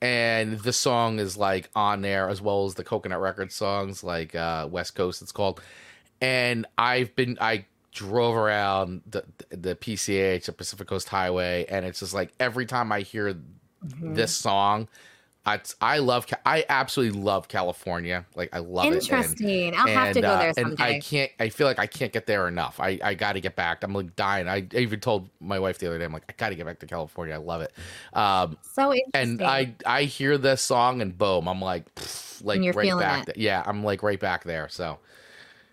And this song is like on there as well as the Coconut Records songs, like uh, West Coast. It's called and I've been I drove around the the PCH, the Pacific Coast Highway, and it's just like every time I hear this song, I I love I absolutely love California. Like I love it. Interesting. I'll have to and, go uh, there And I can't. I feel like I can't get there enough. I I got to get back. I'm like dying. I even told my wife the other day. I'm like, I got to get back to California. I love it. Um, so interesting. and I I hear this song and boom, I'm like, pff, like you're right back. th- yeah, I'm like right back there. So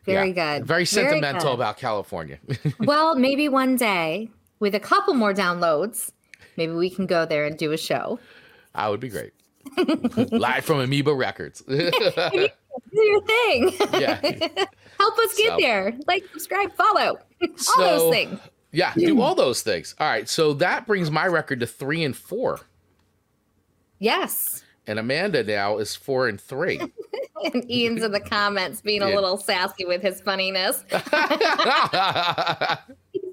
very yeah. good. Very sentimental good. about California. well, maybe one day with a couple more downloads, maybe we can go there and do a show. that would be great. Live from Amoeba Records. Do your thing. yeah. Help us get So- there. Like, subscribe, follow. All So- those things. Yeah, do all those things. All right, so that brings my record to three and four. Yes. And Amanda now is four and three. And Ian's in the comments being a little sassy with his funniness.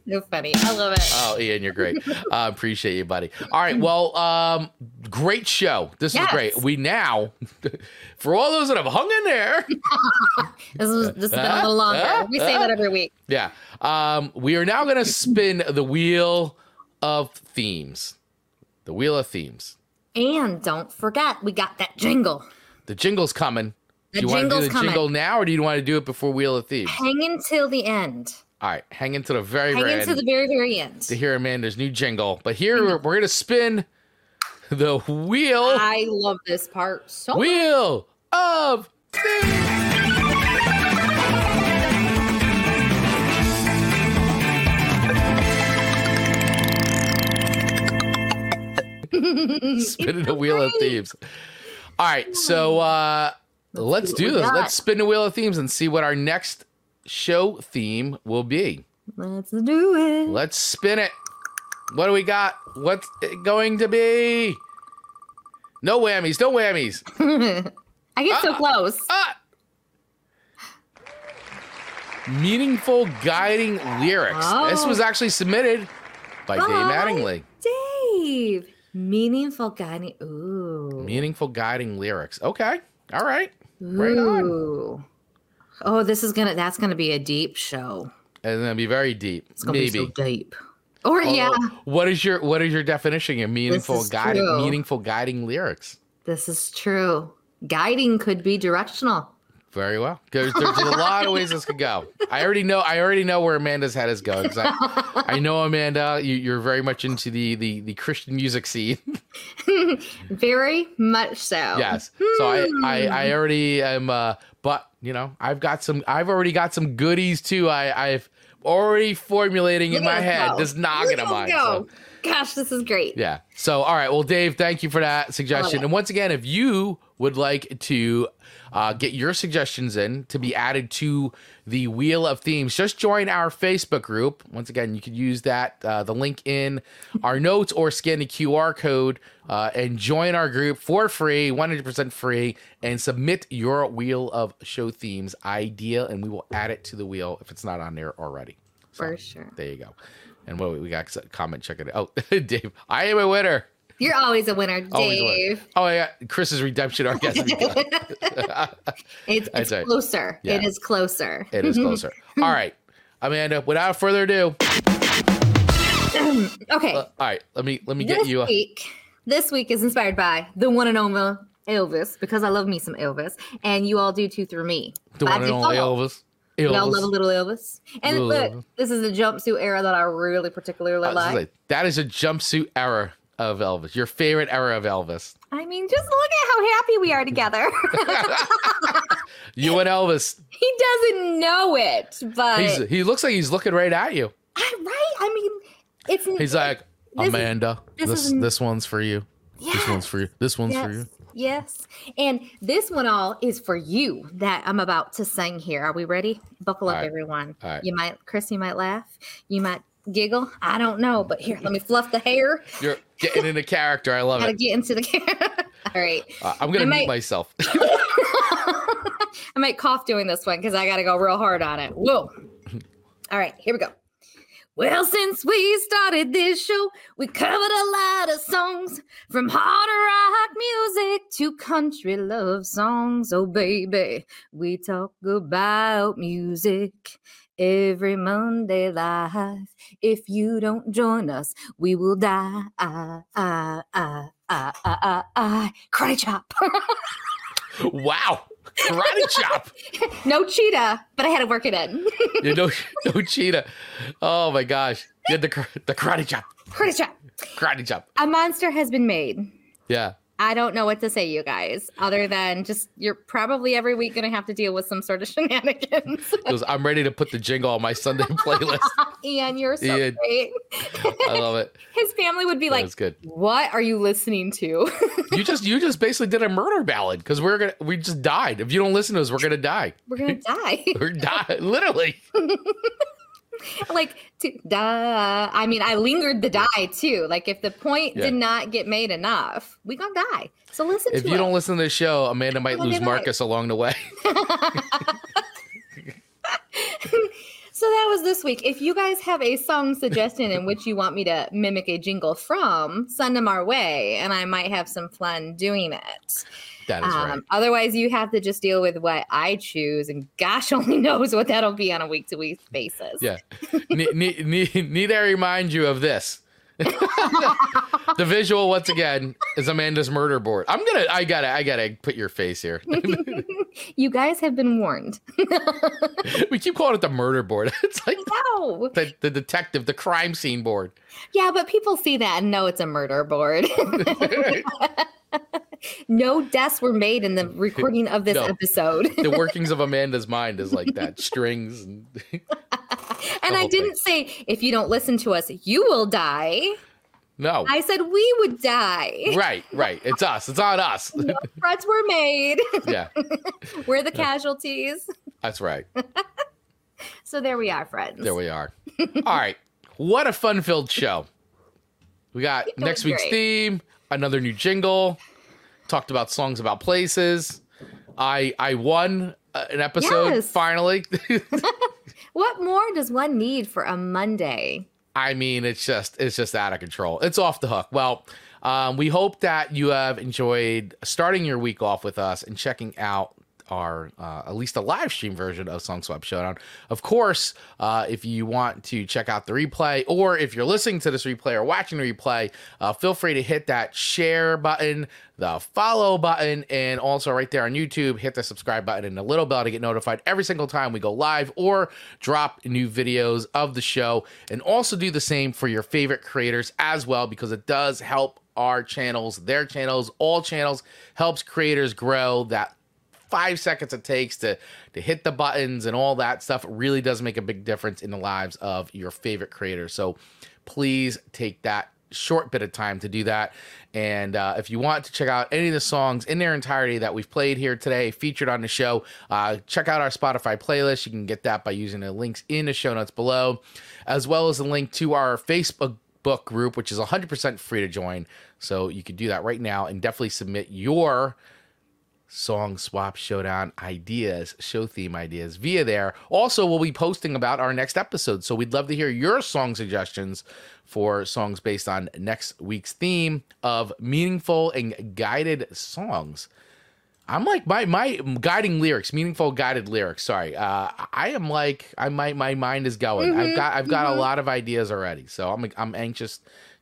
So funny. I love it. oh, Ian, you're great. I appreciate you, buddy. All right, well, um, great show. This is great. We now, for all those that have hung in there, This is this has been a little longer. We say that every week. yeah, um, we are now going to spin the wheel of themes. The wheel of themes. And don't forget, we got that jingle. The jingle's coming. The do you want to do the coming. jingle now, or do you want to do it before Wheel of Thieves? Hang until the end. All right, hang into the very, Hang very into end the very, very end. to hear Amanda's new jingle. But here we're, we're going to spin the wheel, I love this part so much. wheel of Thieves. Spinning the wheel of thieves. All right, so uh, let's do this. Let's spin the wheel of themes and see what our next show theme will be. Let's do it. Let's spin it. What do we got? What's it going to be? No whammies, no whammies. I get so Ah. close. Ah! Meaningful guiding lyrics. This Oh. was actually submitted by Dave Oh. Mattingly. Dave. Meaningful guiding. Ooh. Meaningful guiding lyrics. Okay. All right. Right on. Oh, this is gonna. That's gonna be a deep show. And then be very deep. It's gonna Maybe. be so deep. Or yeah, Oh, What is your what is your definition of meaningful guiding true. meaningful guiding lyrics? this is true. Guiding could be directional. Very well. There's, there's a lot of ways this could go. I already know. I already know where Amanda's head is going. I, I know Amanda. You, you're very much into the the, the Christian music scene. Very much so. yes. So I, I I already am. Uh, but you know, I've got some. I've already got some goodies too. I I've already formulating in my head go. this noggin of mine. us So. go. Gosh, this is great. Yeah. So, all right. Well, Dave, thank you for that suggestion. And once again, if you would like to uh, get your suggestions in to be added to the Wheel of Themes, just join our Facebook group. Once again, you can use that, uh, the link in our notes or scan the QR code uh, and join our group for free, 100% free, and submit your Wheel of Show Themes idea, and we will add it to the wheel if it's not on there already. For sure. There you go. And what we got? Comment, check it out. Oh, Dave, I am a winner. You're always a winner, Always. Dave. Oh yeah, Chris's redemption arc has to be done. It's, it's closer. Yeah. It is closer. It is closer. All right, Amanda. Without further ado, Okay. Uh, all right. Let me let me get this you. A, week, this week is inspired by the one and only Elvis because I love me some Elvis, and you all do too through me. the one and only default. Elvis. Y'all love a little Elvis. And Little look, Elvis. this is the jumpsuit era that I really particularly like. that is a jumpsuit era of Elvis. Your favorite era of Elvis. I mean, just look at how happy we are together. You and Elvis. he doesn't know it, but He's he looks like he's looking right at you. I, right? I mean, it's He's like This is- Amanda. this This is- this one's for you. Yes, This one's for you. This one's for you. yes. And this one all is for you that I'm about to sing here. Are we ready? Buckle up, right. everyone. All right. You might, Chris, you might laugh. You might giggle. I don't know, but here, let me fluff the hair. You're getting into character. I love Gotta it. get into the camera. all right. Uh, I'm gonna I mute might- myself. I might cough doing this one because I got to go real hard on it. Whoa. All right, here we go. Well, since we started this show, we covered a lot of songs from hard rock music to country love songs. Oh, baby, we talk about music every Monday live. If you don't join us, we will die. I, I, I, I, I, I. Karate chop. wow. Karate chop. no cheetah, but I had to work it in. You know, no cheetah. Oh my gosh. Had the the karate chop. Karate chop. Karate chop. A monster has been made. Yeah. I don't know what to say, you guys, other than just you're probably every week going to have to deal with some sort of shenanigans. I'm ready to put the jingle on my Sunday playlist. Ian, you're so Ian. great. I love it. His family would be That like, good. "What are you listening to?" You just you just basically did a murder ballad because we're gonna we just died. If you don't listen to us, we're gonna die. We're gonna die. We're die literally. like to die. I mean, I lingered the die too. Like if the point Yeah. did not get made enough, we gonna die. So listen to me. If you it. don't listen to the show, Amanda might lose. Marcus along the way. So that was this week. If you guys have a song suggestion in which you want me to mimic a jingle from, send them our way, and I might have some fun doing it. That is right. Um, otherwise, you have to just deal with what I choose, and gosh only knows what that'll be on a week to week basis. Yeah. need, need, need, need I remind you of this? the visual once again is Amanda's murder board. I'm gonna I gotta I gotta put your face here. You guys have been warned. we keep calling it the murder board. It's like No. the, the detective, the crime scene board. Yeah, but people see that and know it's a murder board. No deaths were made in the recording of this No. episode. the workings of Amanda's mind is like that. Strings and and I didn't say if you don't listen to us, you will die. no. I said we would die. right, right. It's us. It's on us. Threats were made. yeah, We're the casualties. that's right. So there we are, friends. There we are. All right. What a fun filled show. We got next week's great. theme, another new jingle, talked about songs about places. I I won uh, an episode Yes. finally. What more does one need for a Monday? I mean, it's just it's just out of control. It's off the hook. Well, um, we hope that you have enjoyed starting your week off with us and checking out our uh, at least a live stream version of Song Swap Showdown. Of course, uh, if you want to check out the replay, or if you're listening to this replay or watching the replay, uh, feel free to hit that share button, the follow button, and also right there on YouTube, hit the subscribe button and the little bell to get notified every single time we go live or drop new videos of the show. And also do the same for your favorite creators as well, because it does help our channels, their channels, all channels, helps creators grow that five seconds it takes to to hit the buttons and all that stuff really does make a big difference in the lives of your favorite creators. So please take that short bit of time to do that. And uh, if you want to check out any of the songs in their entirety that we've played here today, featured on the show, uh, check out our Spotify playlist. You can get that by using the links in the show notes below, as well as a link to our Facebook book group, which is 100% free to join. So you can do that right now and definitely submit your song swap showdown ideas, show theme ideas via there. Also, we'll be posting about our next episode. So we'd love to hear your song suggestions for songs based on next week's theme of meaningful and guided songs. I'm like my my guiding lyrics, meaningful guided lyrics. Sorry, uh, I am like I my my mind is going. I've got I've got a lot of ideas already, so I'm I'm anxious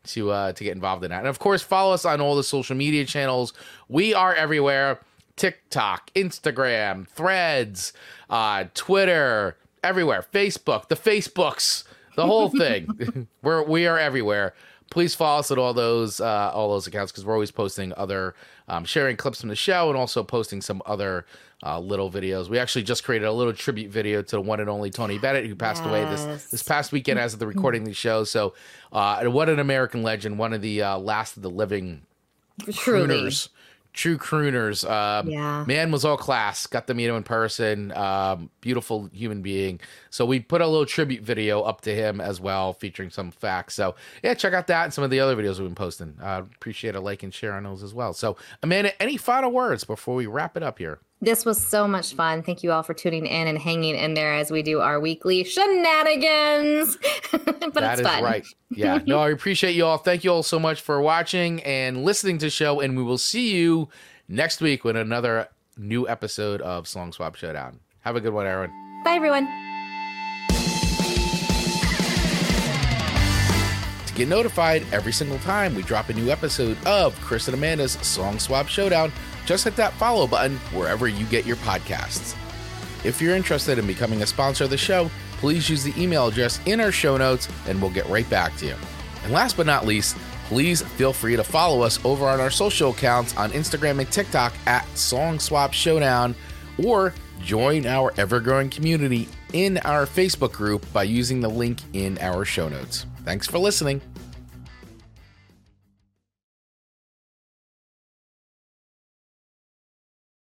to uh, to get involved in that. And of course, follow us on all the social media channels. We are everywhere: TikTok, Instagram, Threads, uh, Twitter, everywhere. Facebook, the Facebooks, the whole thing. we're we are everywhere. Please follow us at all those uh, all those accounts because we're always posting other um, sharing clips from the show and also posting some other uh, little videos. We actually just created a little tribute video to the one and only Tony Bennett who passed away this this past weekend as of the recording of the show. So, uh, what an American legend, one of the uh, last of the living Truly. crooners, true crooners. Um, Yeah. man was all class. Got to meet him in person. Um, beautiful human being. So we put a little tribute video up to him as well, featuring some facts. So yeah, check out that and some of the other videos we've been posting. Uh, appreciate a like and share on those as well. So Amanda, any final words before we wrap it up here? This was so much fun. Thank you all for tuning in and hanging in there as we do our weekly shenanigans. but That it's is fun. right. Yeah. No, I appreciate you all. Thank you all so much for watching and listening to the show. And we will see you next week with another new episode of Song Swap Showdown. Have a good one, Aaron. Bye, everyone. To get notified every single time we drop a new episode of Chris and Amanda's Song Swap Showdown, just hit that follow button wherever you get your podcasts. If you're interested in becoming a sponsor of the show, please use the email address in our show notes and we'll get right back to you. And last but not least, please feel free to follow us over on our social accounts on Instagram and TikTok at Song Swap Showdown or join our ever growing community in our Facebook group by using the link in our show notes. Thanks for listening.